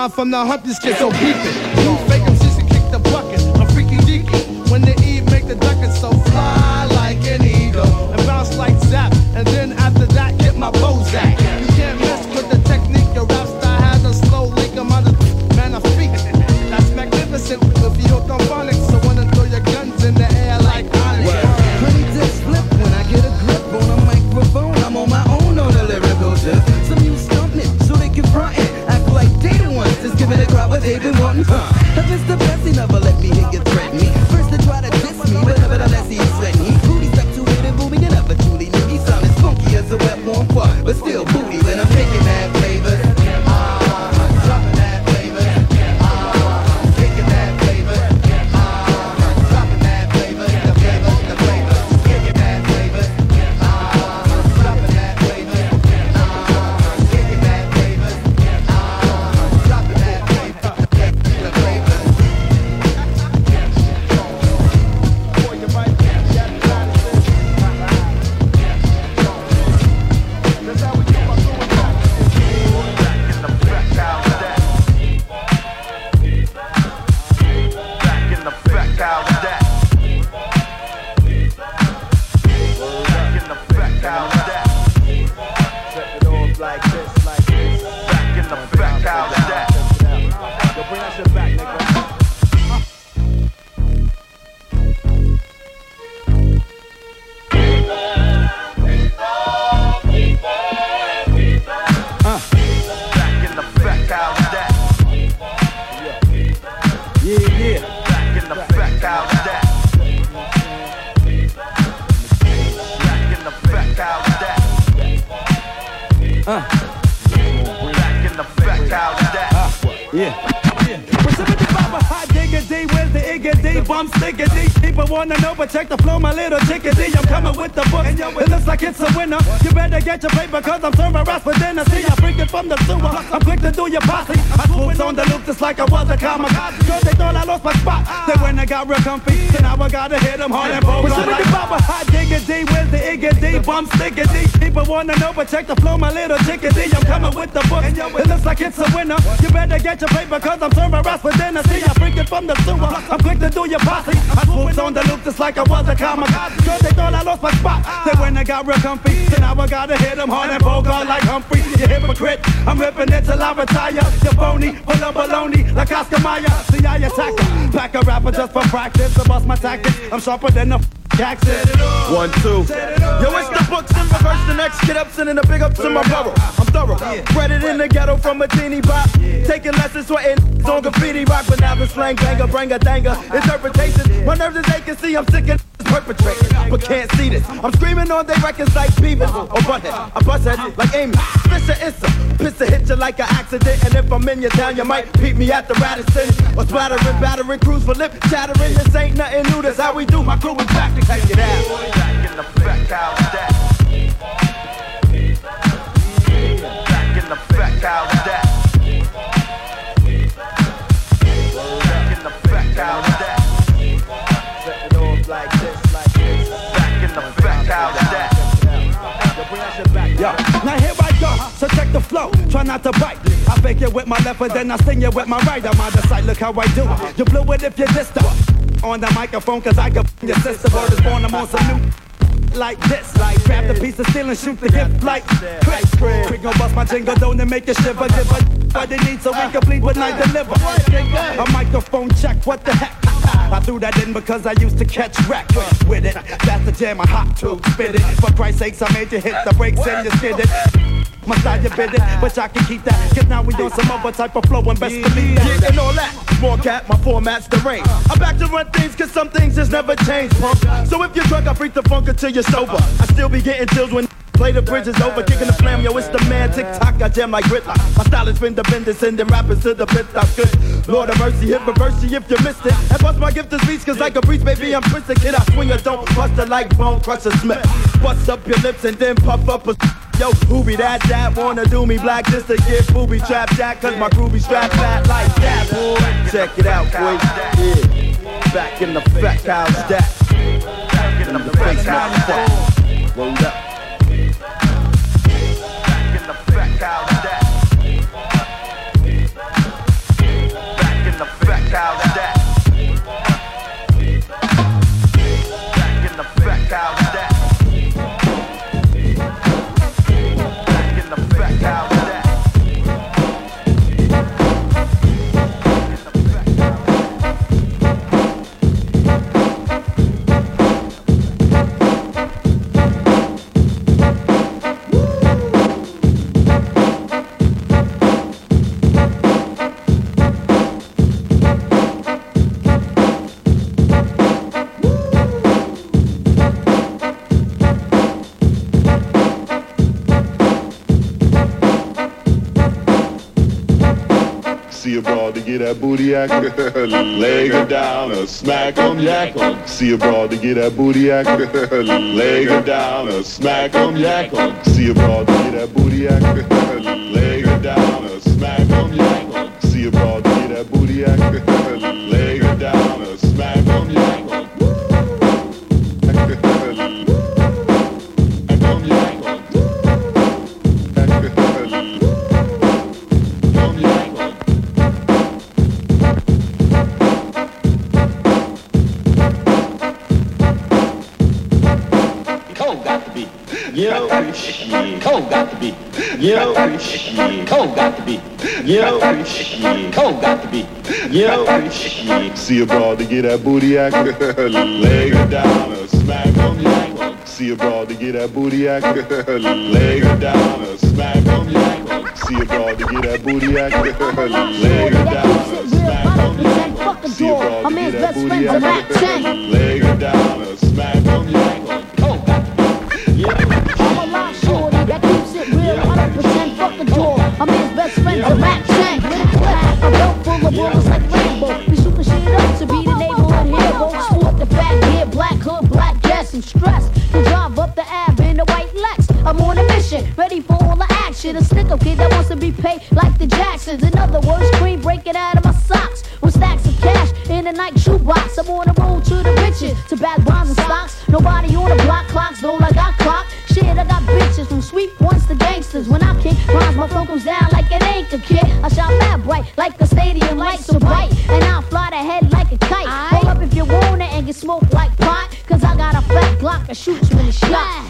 Speaker 27: Baseline from the hump, this shit so keep it. You fake 'em, shit, kick the bucket. I'm freaky deaky. When the Eve make the ducket so fly like an eagle. And bounce like zap. And then after that, get my Bozak. You can't mess with the technique. Your rap style has a slow link among the man of feet. That's magnificent if you on phonics.
Speaker 28: Big my borough. I'm thorough. Bred it in the ghetto from a teeny pop. Taking lessons, sweating on graffiti rock. But now the slang banger, bring a danger. Interpretation. My nerves is aching. See, I'm sick and perpetrating, but can't see this. I'm screaming on their records like Beavis or Butthead. I bust head like Amy. Fisher Issa. Hit you like an accident. And if I'm in your town, you might peep me at the Radisson. Or splattering, battering, cruise for lip chattering. This ain't nothing new. That's how we do. My crew is back to take it out. Back in the back, how's that? The back, how's that? That?
Speaker 9: Now here I go, so check the flow, try not to bite. I fake it with my left, but then I sing it with my right. I'm on the side, look how I do it. You blew it if you dissed. On the microphone, cause I can f- your sister. Word is born, I'm on some new like this. Like grab the piece of steel and shoot the hip like Chris. Quick gon' bust my jingle, don't and make it shiver. Give a what they need so we complete what I deliver. A microphone check, what the heck? I threw that in because I used to catch wreck with it. That's the jam, I hot to spit it. For Christ's sakes, I made you hit the brakes and you skid it. My style, you bid it, but I can keep that. Cause now we on some other type of flow and best believe that.
Speaker 28: Yeah, and all that. Small cat, my format's the range. I'm back to run things cause some things just never change, punk. So if you're drunk, I freak the funk until sober. I still be getting chills when play the bridges over, kicking the flam. Yo, it's the man, tick tock, I jam like gridlock. My style is bender, sending rappers to the pit stop. Good Lord of mercy, hit reverse if you missed it. And bust my gift is beats, cause like a breeze, baby, I'm twisted. Kid, I swing a don't bust it like Bonecrusher Smith. Bust up your lips and then puff up a. Yo, who be that, that wanna do me black just to get booby trap jack, cause my groovy strap fat like that, boy. Check it out, boy. Yeah. Back in the fat house, that. Back in the face fuck. Word up.
Speaker 8: Broad to get that booty act. Leg her down a smack 'em, yak. See a broad to get that booty act. Leg her down a smack 'em, yak. See a broad to get that booty act.
Speaker 29: shit. Cold got to be. Yo, shit.
Speaker 8: See a broad to get that booty act. Leg her down smack yak 'em. See a broad to get that booty act. Leg her down smack yak 'em. See a broad to get that booty act. Leg her down smack yak 'em. See a broad to get that booty act. Leg her down smack 'em, yak 'em.
Speaker 30: I'm a lot shorty that keeps it real. I don't fuck a door. I'm his best friend's a rap shank. Full of bullets like Rambo. We super shit up to be the neighborhood hero. Sport the fat gear, black hood, black gas and stress. To drive up the Ave in a white Lex. I'm on a mission, ready for all the action. A stick kid that wants to be paid like the Jacksons. In other words, cream breaking out of my socks. With stacks of cash in a Nike shoebox. I'm on the road to the riches. To bad bonds and stocks. Nobody on the block clocks, though I got clock. Gangsters. When I kick rhymes, my phone comes down like an anchor kid. I shine mad bright like the stadium lights so bright. And I'll fly the head like a kite. Hold up if you want it and get smoked like pot. Cause I got a fat Glock that shoots when it's shot.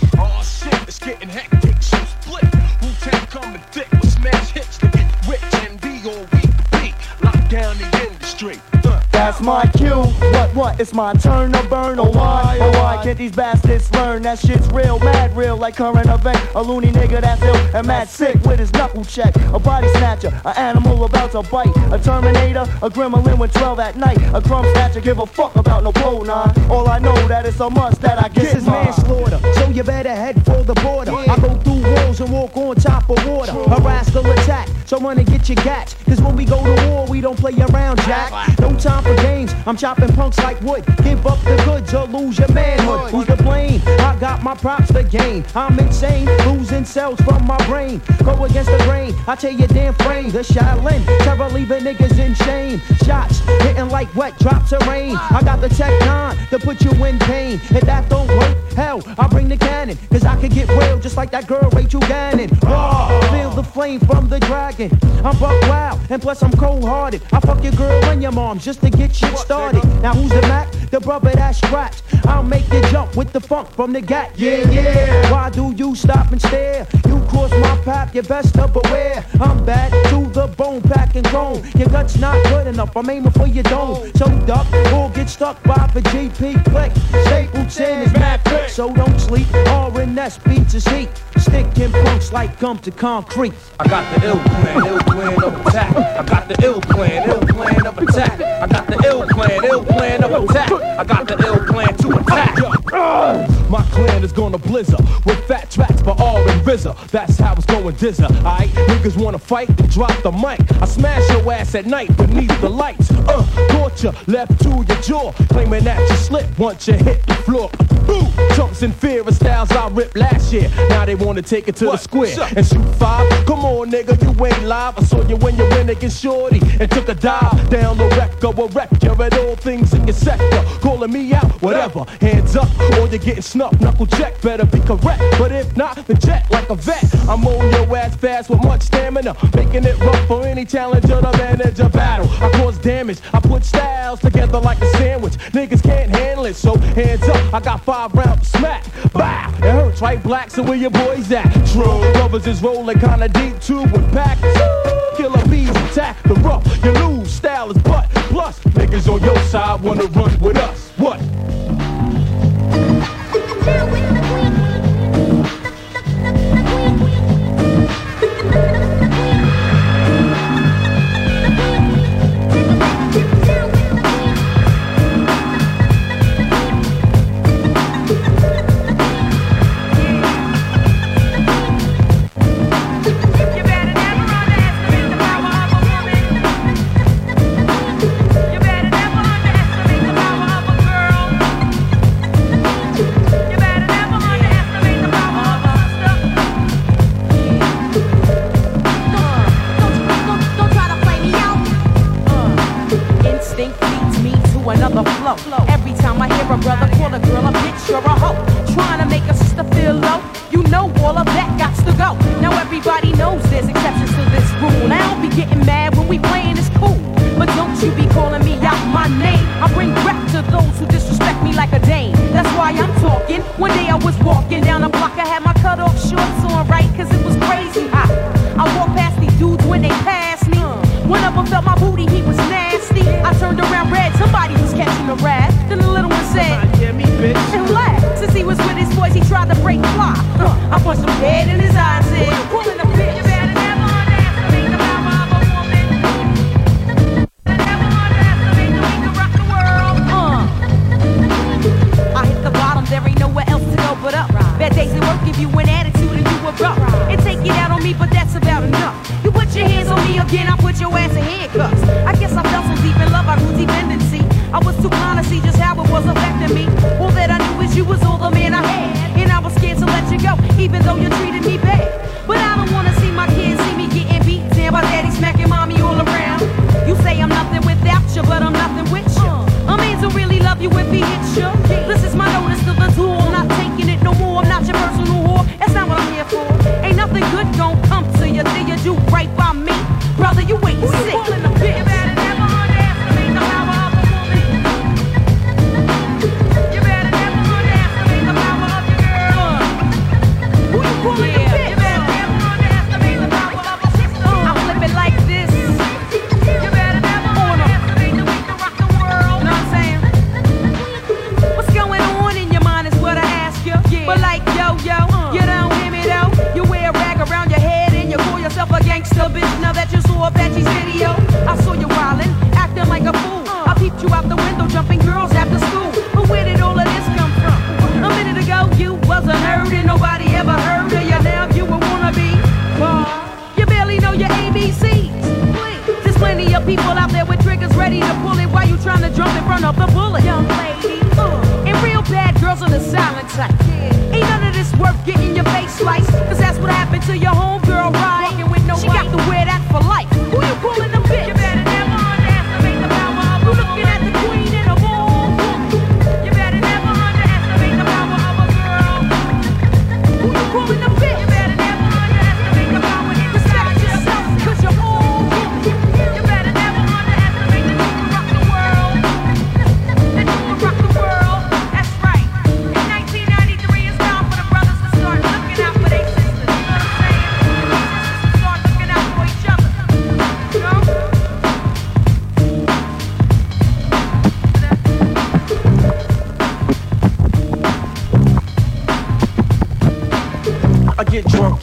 Speaker 31: That's my cue. What, what? It's my turn to burn. Oh, why? Oh, why can't these bastards learn? That shit's real, mad real, like current event. A loony nigga that's ill and mad sick with his knuckle check. A body snatcher, an animal about to bite. A terminator, a gremlin with 12 at night. A crumb snatcher, give a fuck about no pole nine. All I know that it's a must that I get
Speaker 26: This is
Speaker 31: mine.
Speaker 26: manslaughter, so you better head for the border. I go through walls and walk on top of water. A rascal attack, so and get your gats. Cause when we go to war, we don't play around, Jack. No time for games, I'm chopping punks like wood. Give up the goods or lose your manhood. Who's to blame? I got my props to gain. I'm insane, losing cells from my brain. Go against the grain, I tell you damn frame. The Shaolin, terror leaving niggas in shame. Shots hitting like wet drops of rain. I got the tech nine to put you in pain. If that don't work, hell, I bring the cannon. Cause I can get real just like that girl Rachel Gannon. Raw, feel the flame from the dragon. I'm buck wild, and plus I'm cold hearted. I fuck your girl and your mom just to get shit started. Now who's the Mac? The brother that's strapped. I'll make you jump with the funk from the gat. Yeah, yeah. Why do you stop and stare? You cross my path, you best to beware. I'm bad to the bone, pack and grown. Your gut's not good enough, I'm aiming for your dome. So duck or get stuck by the GP click. Stapleton is mad so don't sleep. R&S beats is heat. Sticking punks like gum to concrete.
Speaker 32: I got the ill plan, ill plan of attack. I got the ill plan, ill plan of attack. I got the ill plan, ill plan of attack. I got the ill plan to attack. My clan is gonna blizzard with fat tracks for all and RZA. That's how it's going dizzer. Alright, niggas wanna fight? Then drop the mic. I smash your ass at night beneath the lights. Uh, torture left to your jaw, claiming that you slip once you hit the floor. Boo! Jumps in fear of styles I ripped last year. Now they wanna take it to the square and shoot five. Come on, nigga, you ain't live. I saw you when you went against Shorty and took a dive down the wreck of a wreck. You're at all things in your sector, calling me out, whatever. Hands up, or you're getting snuffed. Knuckle check, better be correct. But if not, then jet like a vet. I'm on your ass fast with much stamina, making it rough for any challenger to manage a battle. I cause damage, I put styles together like a sandwich. Niggas can't handle it, so hands up. I got five rounds smack. Bow! It hurts, right? Black, so where your boys at? True. Brothers is rolling kinda deep too with pack. Killer bees attack the rough. You lose, style is butt. Plus, niggas on your side wanna run with us. What?
Speaker 33: To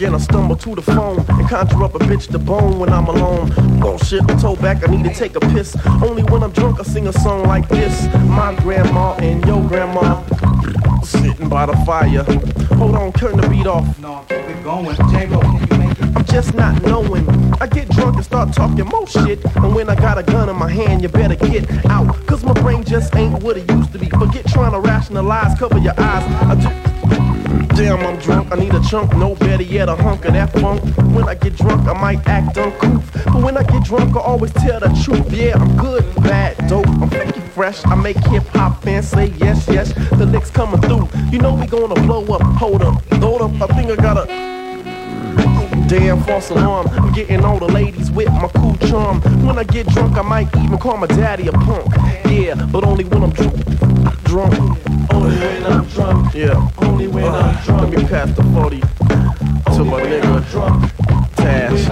Speaker 33: and I
Speaker 15: stumble to the phone and conjure up a bitch to bone when I'm alone. Bullshit, I'm told back I need to take a piss. Only when I'm drunk I sing a song like this. My grandma and your grandma sitting by the fire. Hold on, turn the beat off.
Speaker 17: No, keep it going. Django, can you make it?
Speaker 15: I'm just not knowing. I get drunk and start talking more shit. And when I got a gun in my hand, you better get out. Cause my brain just ain't what it used to be. Forget trying to rationalize, cover your eyes. I do. Damn, I'm drunk. I need a chunk, no better yet, a hunk of that funk. When I get drunk, I might act uncouth. But when I get drunk, I always tell the truth. Yeah, I'm good, bad, dope. I'm freaky fresh. I make hip hop fans say yes, yes. The licks coming through. You know we gonna blow up. Hold up, hold up. I think I got a. Damn false alarm. I'm getting all the ladies with my cool charm. When I get drunk, I might even call my daddy a punk. Yeah, but only when I'm drunk. Drunk. Only when I'm drunk. Yeah. Only when I'm drunk. Let me pass the 40 to my nigga. Tash.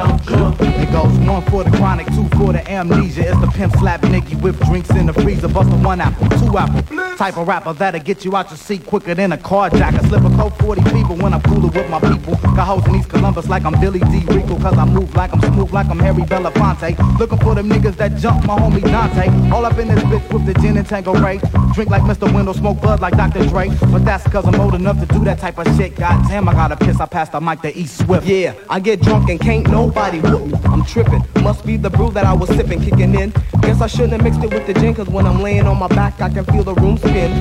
Speaker 17: It goes one for the chronic, two for the amnesia. It's the pimp slap nigga with drinks in the freezer. Bust a one apple, two apple. Type of rapper that'll get you out your seat quicker than a carjacker. Slip a coat 40 fever when I'm cooler with my people. Got hoes in East Columbus like I'm Billy D. Rico. Cause I move like I'm smooth like I'm Harry Belafonte. Looking for them niggas that jump my homie Dante. All up in this bitch with the gin and Tanqueray. Drink like Mr. Window, smoke bud like Dr. Dre. But that's cause I'm old enough to do that type of shit. Goddamn, I gotta piss. I passed the mic to E-Swift.
Speaker 34: Yeah, I get drunk and can't nobody whoop me. I'm tripping. Must be the brew that I was sipping, kicking in. Guess I shouldn't have mixed it with the gin, cause when I'm laying on my back, I can feel the room spin.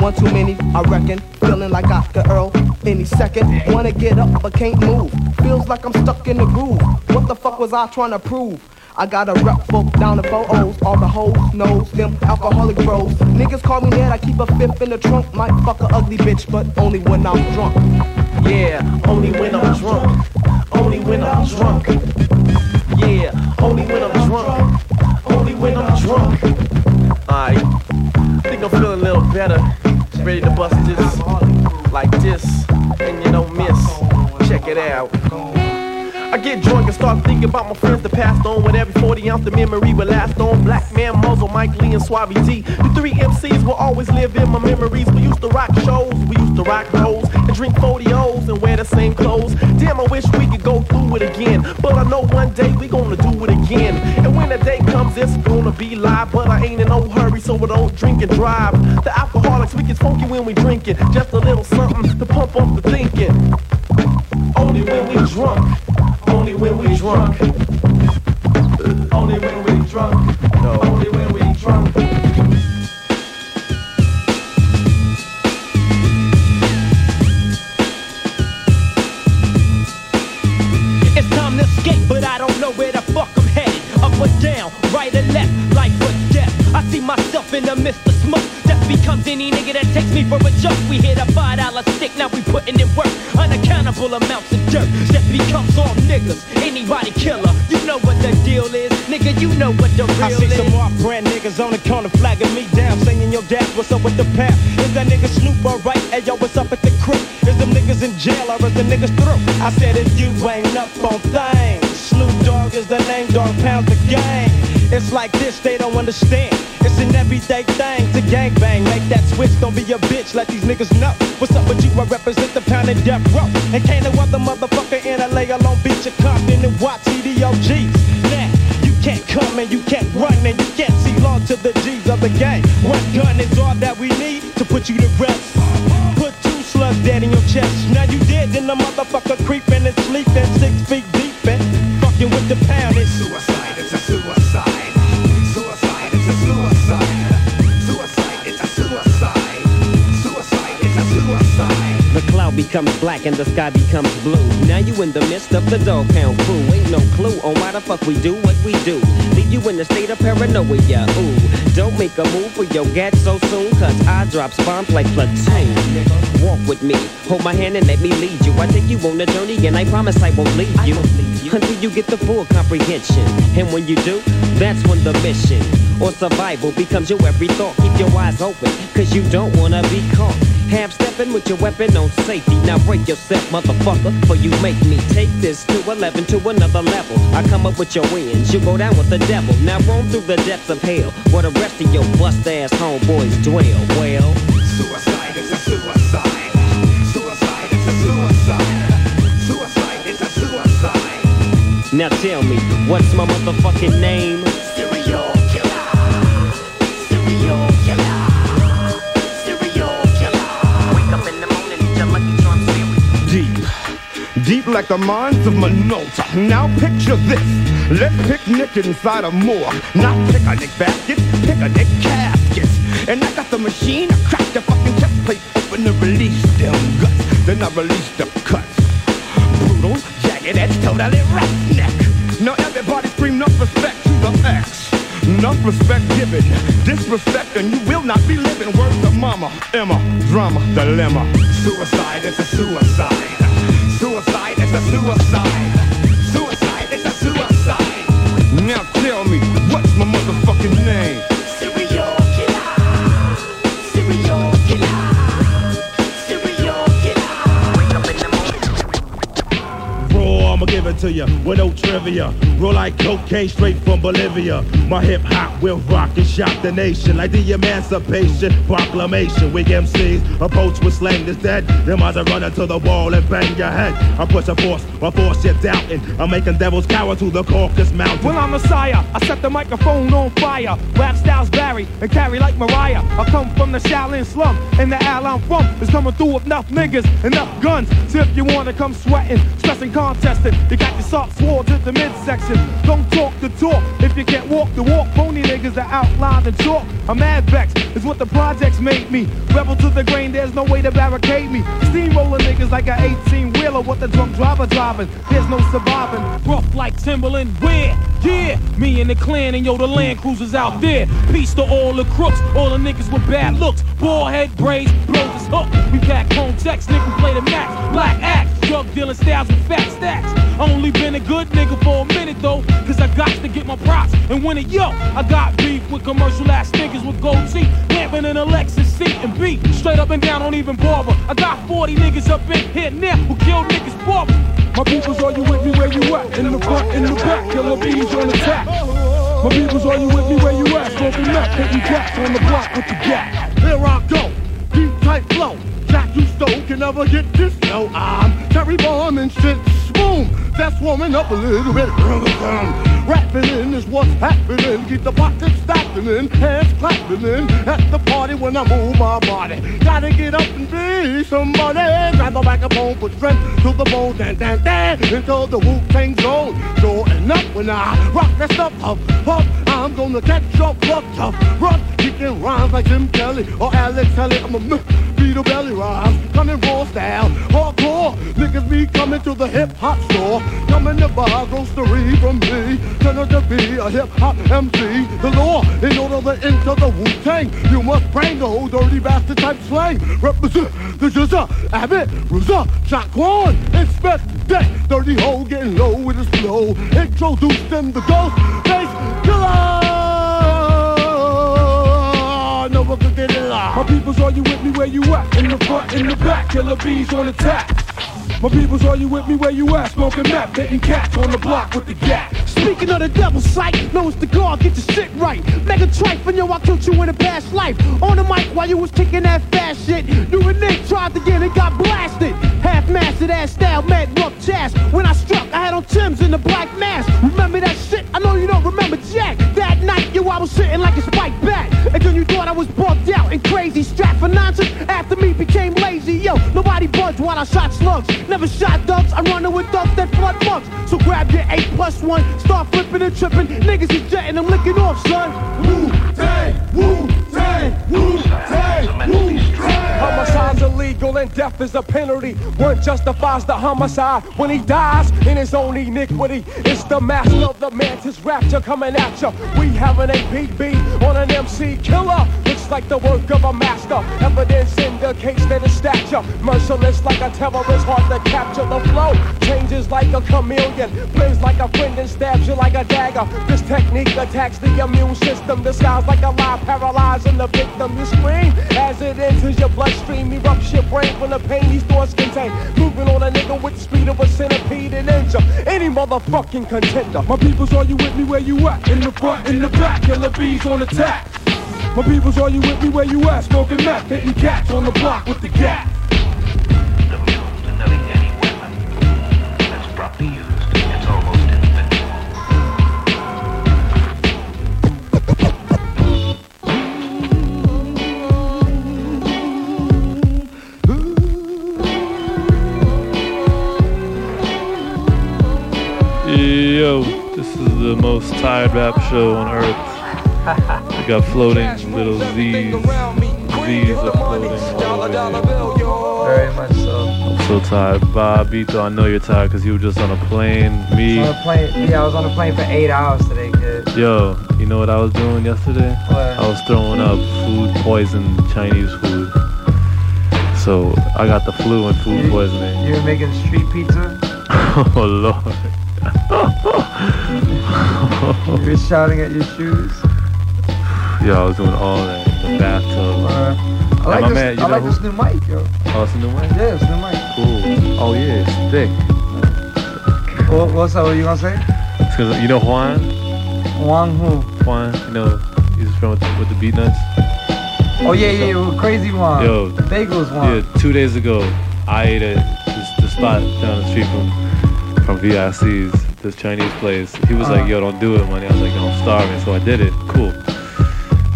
Speaker 34: One too many, I reckon. Feeling like I Oscar Earl any second. Wanna get up, but can't move. Feels like I'm stuck in the groove. What the fuck was I trying to prove?
Speaker 26: I got a rep folk down the four O's. All the hoes knows them alcoholic bros. Niggas call me Ned, I keep a fifth in the trunk. Might fuck a ugly bitch, but only when I'm drunk.
Speaker 15: Yeah, only when I'm drunk. Only when I'm drunk. Yeah, only when I'm drunk. Only when I'm drunk. Alright, think I'm feeling a little better. Ready to bust this like this, and you don't miss. Check it out. I get drunk and start thinking about my friends that passed on. With every 40 ounce, the memory will last on. Black man, Muzzle, Mike Lee, and Suave D. The three MCs will always live in my memories. We used to rock shows, we used to rock hoes, and drink 40Os and wear the same clothes. Damn, I wish we could go through it again. But I know one day we gonna do it again. And when the day comes, it's gonna be live. But I ain't in no hurry, so I don't drink and drive. The alcoholics, we get funky when we drink it. Just a little something to pump up the thinking. Only when we drunk. Only when we drunk. Only when we drunk. No. Only when we drunk.
Speaker 35: It's time to escape, but I don't know where the fuck I'm headed. Up or down, right or left, life or death. I see myself in the midst of smoke. Becomes any nigga that takes me for a joke. We hit a five dollar stick, now we putting in work. Unaccountable amounts of dirt. Becomes all niggas. Anybody killer, you know what the deal is. Nigga, you know what the real
Speaker 36: I see
Speaker 35: is.
Speaker 36: some off brand niggas on the corner flagging me down, saying yo dad, what's up with the path? Is that nigga Snoop alright? Hey yo, what's up at the crib? Is them niggas in jail or is the niggas through? I said if you ain't up on things, Snoop Dogg is the name, dog pounds the gang. It's like this, they don't understand. It's an everyday thing to gang bang. Make that switch, don't be a bitch, let these niggas know. What's up with you? I represent the pound and death row. And can't no other motherfucker in LA alone beat your Compton and watch EDOGs. Now, you can't come and you can't run and you can't see long to the G's of the game. One gun is all that we need to put you to rest. Put two slugs dead in your chest. Now you dead, then the motherfucker creeping and sleeping six feet deep and fucking with the pound. It's suicide.
Speaker 25: Becomes black and the sky becomes blue. Now you in the midst of the dog pound crew. Ain't no clue on why the fuck we do what we do. Leave you in a state of paranoia. Ooh, don't make a move for your gat so soon, cause I drop bombs like platoon. Walk with me, hold my hand and let me lead you. I take you on a journey and I promise I won't leave you. Until you get the full comprehension. And when you do, that's when the mission or survival becomes your every thought. Keep your eyes open, cause you don't wanna be caught. Half stepping with your weapon on safety. Now break yourself, motherfucker, for you make me take this to 11 to another level. I come up with your wins, you go down with the devil. Now roam through the depths of hell, where the rest of your bust ass homeboys dwell. Well,
Speaker 36: Suicide is a suicide. Suicide is a suicide. Suicide is a suicide.
Speaker 25: now tell me, what's my motherfucking name?
Speaker 21: Deep, like the mines of Minota. Now picture this. Let's picnic inside a morgue. Not pick a picnic baskets, picnic caskets. And I got the machine, I crack the fucking chest plate open and release them guts. Then I release the cuts. Brutal, jagged edge, totally roughneck. Now everybody scream enough respect to the X. Enough respect given, disrespect, and you will not be living. Words of mama, Emma, drama, dilemma. Suicide is a suicide. Suicide is a suicide. Suicide it's a suicide. Now tell me, what's my motherfucking name?
Speaker 36: Serial killer. Serial killer. Serial killer.
Speaker 25: Wake up in the
Speaker 36: Raw, I'ma give it to you with no trivia. Roll like cocaine straight from Bolivia. My hip hop will rock shock the nation like the Emancipation Proclamation. Weak MCs approach with slang that's dead. Them eyes are running to the wall and bang your head. I push a force, my force you're doubting. I'm making devils cower to the Caucasus Mountain.
Speaker 9: Well, I'm Messiah. I set the microphone on fire. Rap styles vary and carry like Mariah. I come from the Shaolin slum, and the al I'm from is coming through with enough niggas, enough guns. So if you wanna come sweating, stressing, contesting, you got your soft swords at the midsection. Don't talk the talk if you can't walk the walk. Phony niggas that the talk. I'm mad vexed, is what the projects made me. Rebel to the grain, there's no way to barricade me. Steamroller niggas like an 18 wheeler, what the drunk driver driving. There's no surviving. Rough like Timberland, where?
Speaker 37: Yeah, me and the clan and yo, the Land Cruisers out there. Peace to all the crooks, all the niggas with bad looks. Ball head braids, blows his hook. We back home text, nigga play the max. Black act, drug dealing styles with fat stacks. Only been a good nigga for a minute though, cause I got to get my props and win it. Yo, I got beef with commercial ass niggas with gold teeth, lamping in a Lexus seat and beat. Straight up and down, don't even bother. I got 40 niggas up in here now who kill niggas bother.
Speaker 38: My peoples, are you with me where you at? In the front, in the back, killer bees on attack. My peoples, are you with me where you at? Smoking up, hitting cats on the block with the gap.
Speaker 39: Here I go, deep tight flow. Jack you stole can never get this low. I'm Terry Bomb and shit. Boom, that's warming up a little bit. Rapping in is what's happening. Keep the pockets stacking in, hands clapping in. At the party when I move my body. Gotta get up and be somebody. Grab the microphone, put strength to the bone, dan dan dan, into the Wu Tang zone. Sure enough, when I rock that stuff up, up, I'm gonna catch your blood tough. Rough, kicking rhymes like Jim Kelly or Alex Kelly. I'm a beat a belly rhymes, coming raw style, hardcore. Niggas be coming to the hip hop store, coming to buy grocery from me. Turn out to be a hip hop MC. The law, in order to enter the Wu Tang, you must bring the whole dirty bastard type slang. Represent the Jizza, Abbott, Ruza, Shaquan, inspect that dirty hole getting low with his flow. Introduce them the ghost face killer. Live.
Speaker 38: My peoples, are you with me where you at? In the front, in the back, killer bees on attack. My peoples, are you with me where you at? Smoking meth, hitting cats on the block with the gap.
Speaker 13: Speaking of the devil's sight, know it's the guard, get your shit right. Mega tripe, and yo, I killed you in a past life. On the mic while you was kicking that fast shit. You and Nick tried to get it, got blasted. Half mastered ass style, mad rough chest. When I struck, I had on Tim's in the black mask. Remember that shit? I know you don't remember Jack. That night, yo, I was sitting like a spike bat. And then you thought I was bugged out and crazy. Strapped for nonsense after me became lazy. Yo, nobody budged while I shot slugs. Never shot ducks, I'm running with ducks that flood mugs. So grab your 8 plus 1, start flipping and tripping. Niggas is jetting, I'm licking off, son. Wu Tang, Wu Tang, Wu Tang, Wu Tang.
Speaker 32: Homicide's illegal and death is a penalty. One justifies the homicide when he dies in his own iniquity. It's the master of the mantis rapture coming at ya. We have an APB on an MC killer. Looks like the work of a master. Evidence indicates that his stature merciless like a terrorist, hard to capture the flow. Changes like a chameleon, plays like a friend and stabs you like a dagger. This technique attacks the immune system, disguised like a lie, paralyzing the victim. You scream as it enters your bloodstream, erupts your brain from the pain these thoughts contain. Moving on a nigga with the speed of a centipede and injure any motherfucking contender.
Speaker 38: My peoples, are you with me where you at? In the front, in the back, killer bees on attack. My peoples, are you with me where you at? Smoking meth, hitting cats on the block with the gap.
Speaker 2: The most tired rap show on earth. We got floating little Z's. Z's are floating all over here.
Speaker 1: Very much so.
Speaker 2: I'm so tired. Bobbito, I know you're tired because you were just on a plane. Me,
Speaker 1: On a plane, yeah, I was on a plane for eight hours today, kid.
Speaker 2: yo, you know what I was doing yesterday?
Speaker 1: What?
Speaker 2: I was throwing up food poison, Chinese food. So I got the flu and food poisoning.
Speaker 1: You were making street pizza?
Speaker 2: oh lord.
Speaker 1: You were shouting at your shoes?
Speaker 2: Yo, I was doing all that the bathtub.
Speaker 1: Uh, I like, this,
Speaker 2: man, you
Speaker 1: I
Speaker 2: know
Speaker 1: like
Speaker 2: who-
Speaker 1: this new mic, yo.
Speaker 2: Oh, it's a new mic?
Speaker 1: Yeah, it's a new mic.
Speaker 2: Cool. Oh yeah, it's thick.
Speaker 1: What, what's that? What you gonna say?
Speaker 2: It's 'cause- you know Juan?
Speaker 1: Juan who?
Speaker 2: Juan, you know, he's from with the, with the Beatnuts.
Speaker 1: Oh yeah, yeah, yeah, crazy Juan.
Speaker 2: Yo,
Speaker 1: the bagels Juan.
Speaker 2: Yeah, two days ago, I ate at this spot down the street from from Vic's, this Chinese place. He was
Speaker 1: Uh-huh.
Speaker 2: like, "Yo, don't do it, money." I was like, "No, I'm starving," so I did it. Cool.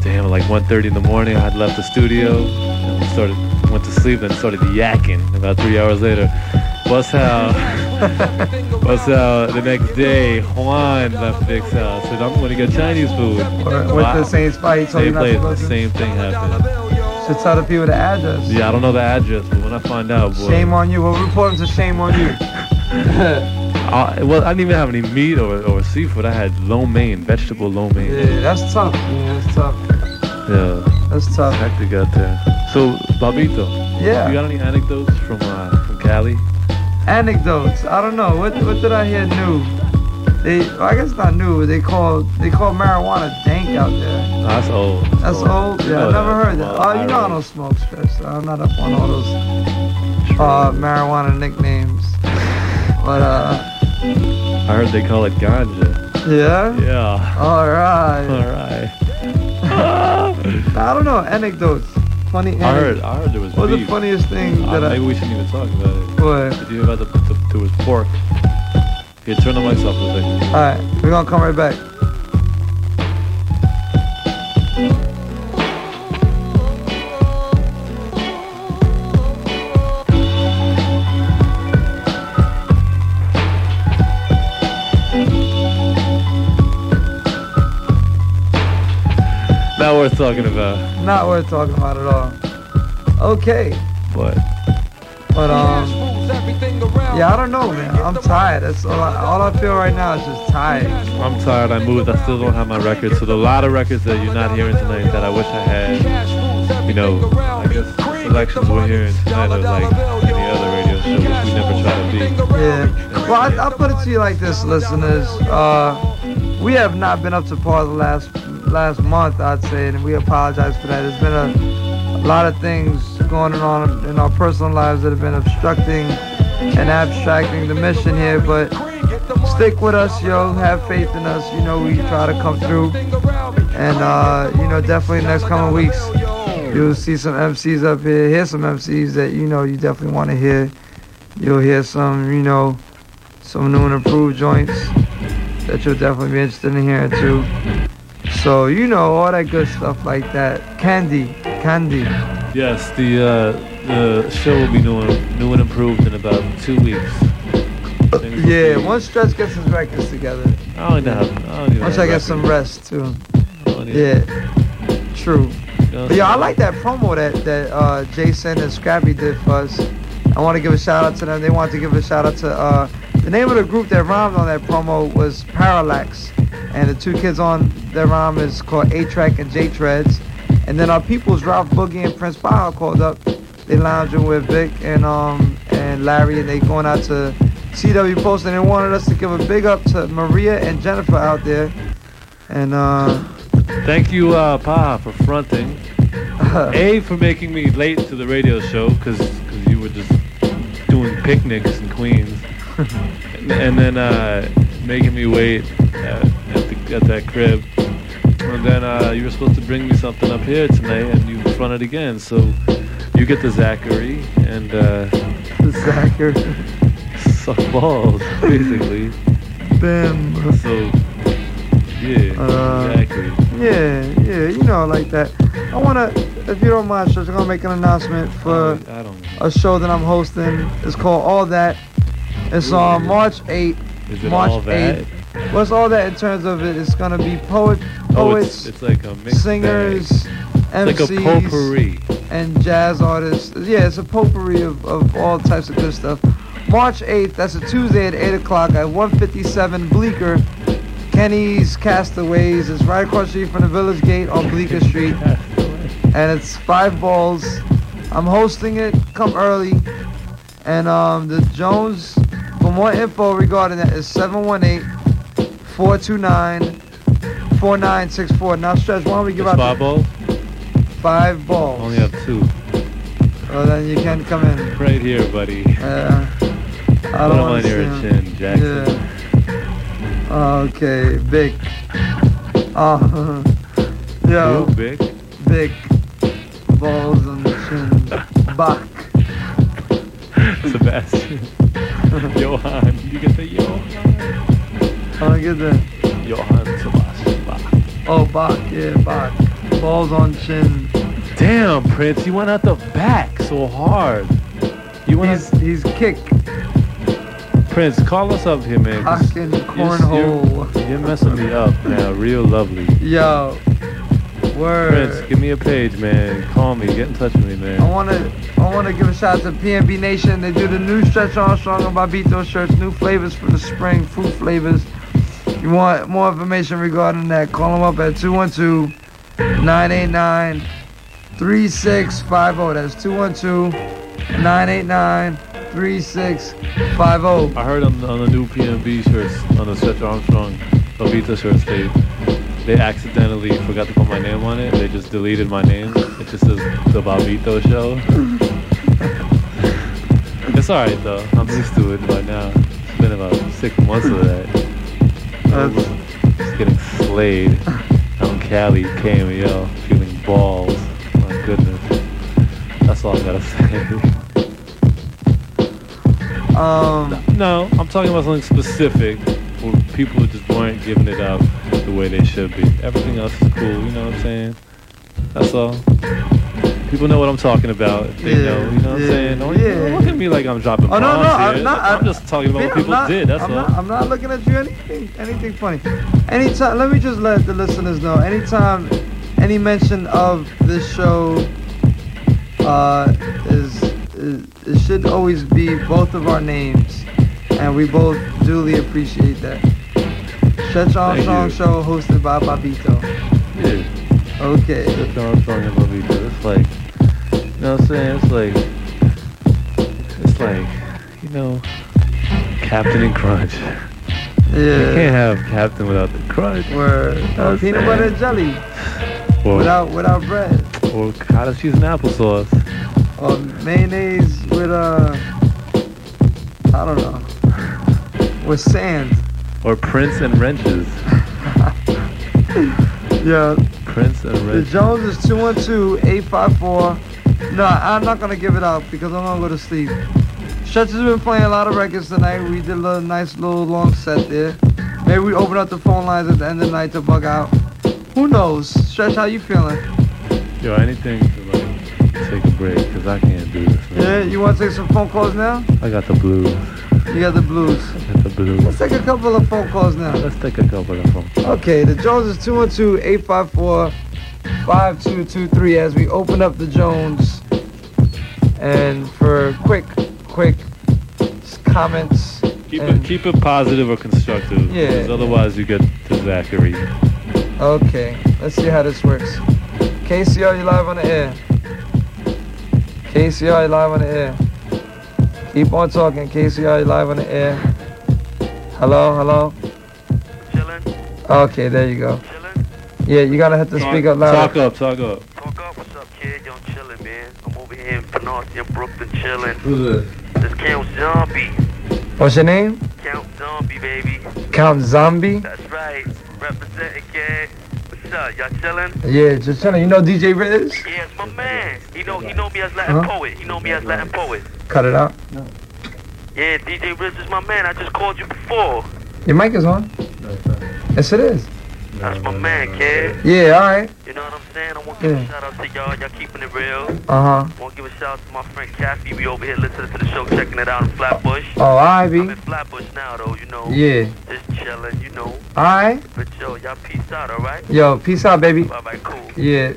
Speaker 2: Damn, at like 1:30 in the morning, I had left the studio and started went to sleep, then started yakking. About three hours later, what's how? What's how? The next day, Juan left Vic's house, and I'm going to get Chinese food.
Speaker 1: With the same spot he told you
Speaker 2: Same place, the same thing happened.
Speaker 1: Should tell the people the address.
Speaker 2: Yeah, I don't know the address, but when I find out, boy.
Speaker 1: Shame on you. We'll report him to shame on you.
Speaker 2: Uh, well, I didn't even have any meat or, or seafood. I had lo mein, vegetable lo mein.
Speaker 1: Yeah, that's tough. Yeah, that's tough.
Speaker 2: Yeah.
Speaker 1: That's tough.
Speaker 2: Hectic out there. So, Bobbito.
Speaker 1: Yeah.
Speaker 2: You got any anecdotes from uh, from Cali?
Speaker 1: Anecdotes. I don't know. What what did I hear new? They, well, I guess not new. They call they call marijuana dank out there.
Speaker 2: Oh, that's old.
Speaker 1: That's old.
Speaker 2: You
Speaker 1: Yeah, I never heard that. Oh, you know I don't smoke stress. So I'm not up on all those uh, marijuana nicknames. But uh,
Speaker 2: I heard they call it ganja.
Speaker 1: yeah.
Speaker 2: Yeah.
Speaker 1: All right.
Speaker 2: All right.
Speaker 1: I don't know. Anecdotes. Funny.
Speaker 2: I heard. I heard there was
Speaker 1: What's the
Speaker 2: beef.
Speaker 1: funniest thing
Speaker 2: Uh,
Speaker 1: that I?
Speaker 2: maybe we shouldn't even talk about it.
Speaker 1: What?
Speaker 2: Did you hear about the, the there was pork? Here, turn the mics up a second.
Speaker 1: All right, we're gonna come right back.
Speaker 2: Worth talking about.
Speaker 1: Not worth talking about at all. Okay.
Speaker 2: But
Speaker 1: But um, yeah, I don't know, man. I'm tired. That's all. I, all I feel right now is just tired.
Speaker 2: I'm tired. I moved. I still don't have my records. So there are a lot of records that you're not hearing tonight that I wish I had. You know, I guess the selections we're hearing tonight are like any other radio show, which we never try to be.
Speaker 1: Yeah. Well, I, I'll put it to you like this, listeners. Uh, we have not been up to par the last last month, I'd say, and we apologize for that. There's been a, a lot of things going on in our personal lives that have been obstructing and abstracting the mission here, but stick with us, yo. Have faith in us. You know, we try to come through. And, uh, you know, definitely next coming weeks, you'll see some MCs up here, hear some MCs that, you know, you definitely want to hear. You'll hear some, you know, some new and improved joints that you'll definitely be interested in hearing too. So, you know, all that good stuff like that. Candy, candy.
Speaker 2: Yes, the uh, the show will be new and, new and improved in about two weeks.
Speaker 1: Yeah, once Stretch gets his records together.
Speaker 2: I don't even have. I don't even
Speaker 1: Once I get some rest too. Yeah, true. But yeah, I like that promo that that uh, Jason and Scrappy did for us. I want to give a shout out to them. They want to give a shout out to uh, the name of the group that rhymed on that promo was Parallax, and the two kids on that rhyme is called A Track and J Treads. And then our people's Ralph Boogie and Prince Power called up. They lounging with Vic and um and Larry, and they going out to CW Post, and they wanted us to give a big up to Maria and Jennifer out there. And uh,
Speaker 2: Thank you, uh, Pa, for fronting. A, for making me late to the radio show because you were just doing picnics in Queens. and, and then uh, making me wait at, at, that crib. And then uh, you were supposed to bring me something up here tonight and you fronted again. So you get the Zachary and uh, the
Speaker 1: Zachary.
Speaker 2: suck balls, basically.
Speaker 1: Bam.
Speaker 2: So, yeah,
Speaker 1: Uh,
Speaker 2: exactly.
Speaker 1: Yeah, yeah, you know, like that. I wanna, if you don't mind, Stretch, I'm gonna make an announcement for
Speaker 2: I don't
Speaker 1: a show that I'm hosting. It's called All That. It's on March 8th.
Speaker 2: Is it
Speaker 1: March
Speaker 2: all that?
Speaker 1: 8th. What's all that in terms of it? It's gonna be poet,
Speaker 2: Oh,
Speaker 1: poets,
Speaker 2: it's, it's like a
Speaker 1: singers,
Speaker 2: bag. It's like a
Speaker 1: MCs,
Speaker 2: potpourri.
Speaker 1: and jazz artists. Yeah, it's a potpourri of, of all types of good stuff. March 8th, that's a Tuesday at 8 o'clock at 157 Bleecker. Kenny's Castaways. It's right across the street from the Village Gate on Bleecker Street. And it's five balls. I'm hosting it. Come early. And um, the Jones, for more info regarding that, is 718-429-4964. Now, Stretch, why don't we give
Speaker 2: It's
Speaker 1: out
Speaker 2: five balls?
Speaker 1: Five balls.
Speaker 2: Only have two.
Speaker 1: Oh, then you can't come in.
Speaker 2: Right here, buddy.
Speaker 1: Uh, I don't
Speaker 2: 'em on
Speaker 1: wanna
Speaker 2: your chin, Jackson.
Speaker 1: Yeah. Okay, big. Uh, yo,
Speaker 2: Who, big?
Speaker 1: big balls on the chin. Bach.
Speaker 2: Sebastian. Johan. You can say Johan.
Speaker 1: I get that.
Speaker 2: Johan Sebastian Bach.
Speaker 1: Oh, Bach, yeah, Bach. Balls on chin.
Speaker 2: Damn, Prince, you went out the back so hard. You went
Speaker 1: He's, he's kick.
Speaker 2: Prince, call us up here, man.
Speaker 1: Fucking cornhole.
Speaker 2: You're, you're messing me up now, real lovely.
Speaker 1: Yo, Word.
Speaker 2: Prince, give me a page, man. Call me. Get in touch with me, man.
Speaker 1: I wanna I wanna give a shout out to PNB Nation. They do the new Stretch Armstrong and Bobbito shirts, new flavors for the spring, fruit flavors. You want more information regarding that? Call them up at 212 989 3650. That's 212 989 3650.
Speaker 2: I heard on, on the new PNB shirts, on the Stretch Armstrong Bobbito shirts, they they accidentally forgot to put my name on it. They just deleted my name. It just says the Bobbito Show. it's alright though. I'm used to it by now. It's been about six months of that. Was just getting slayed in Cali, KMEL, feeling balls. My goodness. That's all I gotta say.
Speaker 1: Um,
Speaker 2: no, I'm talking about something specific where people just weren't giving it up the way they should be. Everything else is cool, you know what I'm saying? That's all. People know what I'm talking about. They
Speaker 1: Yeah,
Speaker 2: know, you know what
Speaker 1: yeah,
Speaker 2: I'm saying? Don't,
Speaker 1: yeah.
Speaker 2: don't look at me like I'm dropping
Speaker 1: Oh no, no, I'm not.
Speaker 2: I'm just talking about what people
Speaker 1: not-
Speaker 2: did. That's
Speaker 1: I'm
Speaker 2: all.
Speaker 1: Not, I'm not looking at you anything, anything funny. Anytime, let me just let the listeners know. Anytime, any mention of this show, uh, is, is it should always be both of our names, and we both duly appreciate that. Stretch Armstrong show hosted by Bobbito.
Speaker 2: Yeah.
Speaker 1: Okay.
Speaker 2: Stretch Armstrong and Bobbito. It's like, you know what I'm saying? It's like, it's like, you know, Captain and Crunch.
Speaker 1: Yeah.
Speaker 2: You can't have Captain without the Crunch.
Speaker 1: Word.
Speaker 2: Know
Speaker 1: peanut
Speaker 2: saying?
Speaker 1: butter and jelly
Speaker 2: Or,
Speaker 1: without without bread.
Speaker 2: or cottage cheese and applesauce.
Speaker 1: Or mayonnaise with uh, I don't know, with sand.
Speaker 2: Or Prince and Wrenches.
Speaker 1: Yeah.
Speaker 2: Prince and
Speaker 1: The Jones is 212-854. No, I'm not gonna give it out because I'm gonna go to sleep. Stretch has been playing a lot of records tonight. We did a little, nice little long set there. Maybe we open up the phone lines at the end of the night to bug out. Who knows? Stretch, how you feeling?
Speaker 2: Yo, anything to like take a break because I can't do this. Man.
Speaker 1: Yeah, you wanna take some phone calls now?
Speaker 2: I got the blues.
Speaker 1: You got the blues.
Speaker 2: I got the blues.
Speaker 1: Let's take a couple of phone calls now.
Speaker 2: Let's take a couple of them.
Speaker 1: Okay, the Jones is 212-854-5223 as we open up the Jones. And for quick, quick comments.
Speaker 2: Keep it keep it positive or constructive.
Speaker 1: Yeah.
Speaker 2: Because otherwise you get to Zachary.
Speaker 1: Okay, let's see how this works. KCR, you live on the air. KCR, you live on the air. Keep on talking. KCR, you live on the air. Hello, hello.
Speaker 40: Chillin'.
Speaker 1: Okay, there you go. Yeah, you gotta have to
Speaker 2: Talk-
Speaker 1: speak up loud.
Speaker 2: Talk up, talk up.
Speaker 40: Talk up, what's up, kid? Yo, I'm chillin', man. I'm over here in Penarchy, Brooklyn, chillin'.
Speaker 1: Who's this?
Speaker 40: This Count Zombie.
Speaker 1: What's your name?
Speaker 40: Count Zombie, baby.
Speaker 1: Count Zombie?
Speaker 40: That's right. Representing, kid. What's up? Y'all chillin'?
Speaker 1: Yeah, just chilling. You know DJ Riz?
Speaker 40: Yeah, it's my man. He know he know me as Latin
Speaker 1: Uh-huh.
Speaker 40: poet. He know me as Latin poet.
Speaker 1: Cut it out.
Speaker 40: Yeah, DJ Riz is my man. I just called you before.
Speaker 1: Your mic is on. Yes, it is.
Speaker 40: That's my man, kid.
Speaker 1: Yeah, all right.
Speaker 40: You know what I'm saying? I want to give
Speaker 1: Yeah.
Speaker 40: a shout out to y'all. Y'all keeping it real.
Speaker 1: Uh-huh.
Speaker 40: want to give a shout out to my friend Kathy. We over here listening to the show, checking it out in Flatbush.
Speaker 1: Oh, all right,
Speaker 40: I'm in Flatbush now, though, you know.
Speaker 1: Yeah.
Speaker 40: Just chilling, you know.
Speaker 1: All right.
Speaker 40: But yo, y'all peace out, all right?
Speaker 1: Yo, peace out, baby.
Speaker 40: Bye bye, cool.
Speaker 1: Yeah.